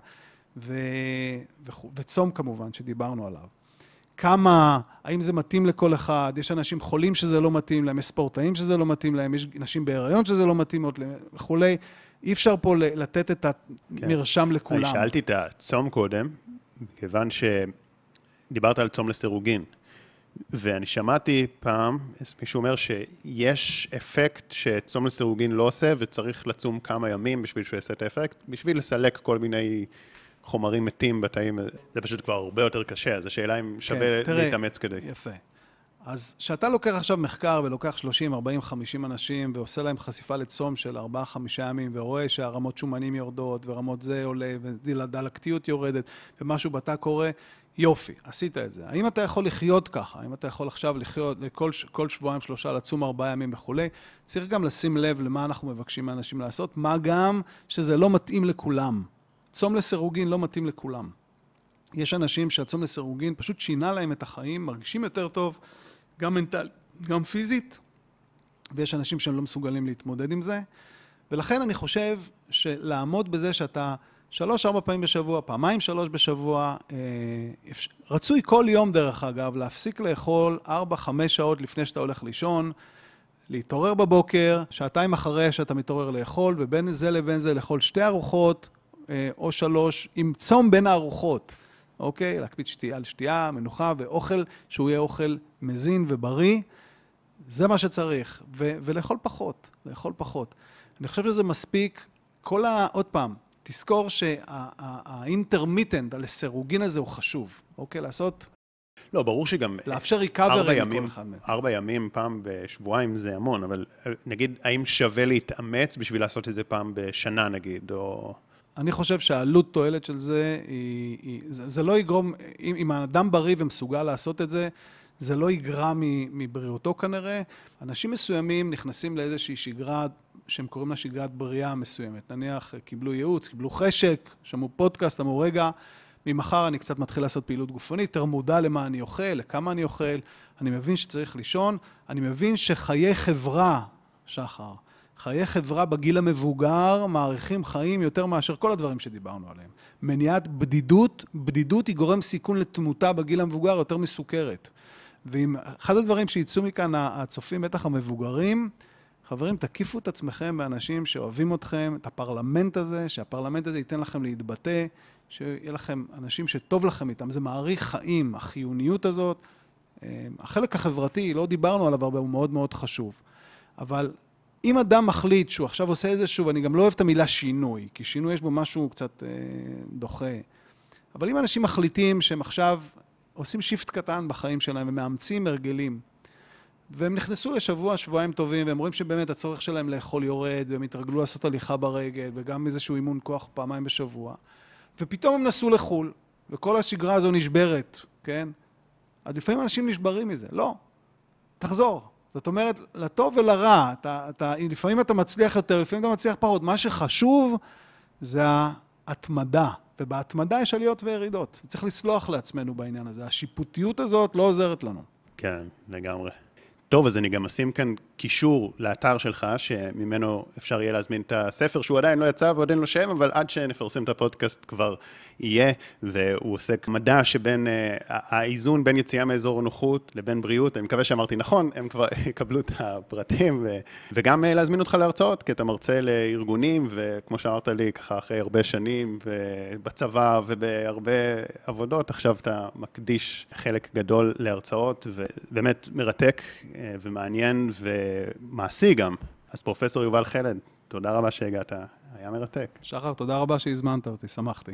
ו... וצום כמובן, שדיברנו עליו. כמה, האם זה מתאים לכל אחד, יש אנשים חולים שזה לא מתאים להם, יש ספורטאים שזה לא מתאים להם, יש נשים בהיריון שזה לא מתאים וכולי. אי אפשר פה לתת את המרשם כן. לכולם. אני שאלתי את הצום קודם, כיוון שדיברת על צום לסירוגין. ואני שמעתי פעם, מישהו אומר שיש אפקט שצום לסירוגין לא עושה, וצריך לצום כמה ימים בשביל שהוא יעשה את האפקט, בשביל לסלק כל מיני חומרים מתים בתאים, זה פשוט כבר הרבה יותר קשה, אז השאלה אם שווה כן, להתאמץ כדי. יפה. אז כשאתה לוקח עכשיו מחקר ולוקח 30, 40, 50 אנשים ועושה להם חשיפה לצום של 4-5 ימים ורואה שהרמות שומנים יורדות ורמות זה עולה ודלקתיות יורדת ומשהו בתא קורה, יופי, עשית את זה. האם אתה יכול לחיות ככה? האם אתה יכול עכשיו לחיות כל, כל שבועיים, שלושה, לצום ארבעה ימים וכולי? צריך גם לשים לב למה אנחנו מבקשים מאנשים לעשות, מה גם שזה לא מתאים לכולם. צום לסירוגין לא מתאים לכולם. יש אנשים שהצום לסירוגין פשוט שינה להם את החיים, מרגישים יותר טוב, גם מנטל, גם פיזית, ויש אנשים שהם לא מסוגלים להתמודד עם זה. ולכן אני חושב שלעמוד בזה שאתה שלוש-ארבע פעמים בשבוע, פעמיים שלוש בשבוע, אה, רצוי כל יום דרך אגב, להפסיק לאכול ארבע-חמש שעות לפני שאתה הולך לישון, להתעורר בבוקר, שעתיים אחרי שאתה מתעורר לאכול, ובין זה לבין זה לאכול שתי ארוחות, או שלוש, עם צום בין הארוחות, אוקיי? להקפיד שתייה על שתייה, מנוחה ואוכל שהוא יהיה אוכל מזין ובריא. זה מה שצריך. ו- ולאכול פחות, לאכול פחות. אני חושב שזה מספיק. כל ה... עוד פעם, תזכור שהאינטרמיטנט, הלסירוגין הזה הוא חשוב, אוקיי? לעשות... לא, ברור שגם... לאפשר ריקאברי מכל אחד מהם. ארבע ימים, פעם בשבועיים זה המון, אבל נגיד, האם שווה להתאמץ בשביל לעשות את זה פעם בשנה נגיד, או... אני חושב שהעלות תועלת של זה, היא, היא, זה, זה לא יגרום, אם, אם האדם בריא ומסוגל לעשות את זה, זה לא יגרע מבריאותו כנראה. אנשים מסוימים נכנסים לאיזושהי שגרה שהם קוראים לה שגרת בריאה מסוימת. נניח קיבלו ייעוץ, קיבלו חשק, שמעו פודקאסט, אמרו רגע, ממחר אני קצת מתחיל לעשות פעילות גופנית, יותר מודע למה אני אוכל, לכמה אני אוכל, אני מבין שצריך לישון, אני מבין שחיי חברה, שחר, חיי חברה בגיל המבוגר מעריכים חיים יותר מאשר כל הדברים שדיברנו עליהם. מניעת בדידות, בדידות היא גורם סיכון לתמותה בגיל המבוגר יותר מסוכרת. ואם אחד הדברים שיצאו מכאן הצופים, בטח המבוגרים, חברים, תקיפו את עצמכם באנשים שאוהבים אתכם, את הפרלמנט הזה, שהפרלמנט הזה ייתן לכם להתבטא, שיהיה לכם אנשים שטוב לכם איתם. זה מעריך חיים, החיוניות הזאת. אה, החלק החברתי, לא דיברנו עליו הרבה, הוא מאוד מאוד חשוב. אבל אם אדם מחליט שהוא עכשיו עושה איזשהו, ואני גם לא אוהב את המילה שינוי, כי שינוי יש בו משהו קצת אה, דוחה, אבל אם אנשים מחליטים שהם עכשיו עושים שיפט קטן בחיים שלהם ומאמצים הרגלים, והם נכנסו לשבוע, שבועיים טובים, והם רואים שבאמת הצורך שלהם לאכול יורד, והם התרגלו לעשות הליכה ברגל, וגם איזשהו אימון כוח פעמיים בשבוע, ופתאום הם נסעו לחו"ל, וכל השגרה הזו נשברת, כן? אז לפעמים אנשים נשברים מזה. לא, תחזור. זאת אומרת, לטוב ולרע, אתה, אתה, לפעמים אתה מצליח יותר, לפעמים אתה מצליח פחות. מה שחשוב זה ההתמדה, ובהתמדה יש עליות וירידות. צריך לסלוח לעצמנו בעניין הזה. השיפוטיות הזאת לא עוזרת לנו. כן, לגמרי. טוב, אז אני גם אשים כאן קישור לאתר שלך, שממנו אפשר יהיה להזמין את הספר, שהוא עדיין לא יצא ועוד אין לו שם, אבל עד שנפרסם את הפודקאסט כבר יהיה, והוא עוסק מדע שבין, uh, האיזון בין יציאה מאזור הנוחות לבין בריאות, אני מקווה שאמרתי נכון, הם כבר יקבלו את הפרטים, ו, וגם uh, להזמין אותך להרצאות, כי אתה מרצה לארגונים, וכמו שאמרת לי, ככה אחרי הרבה שנים, בצבא ובהרבה עבודות, עכשיו אתה מקדיש חלק גדול להרצאות, ובאמת מרתק. ומעניין ומעשי גם. אז פרופסור יובל חלד, תודה רבה שהגעת, היה מרתק. שחר, תודה רבה שהזמנת אותי, שמחתי.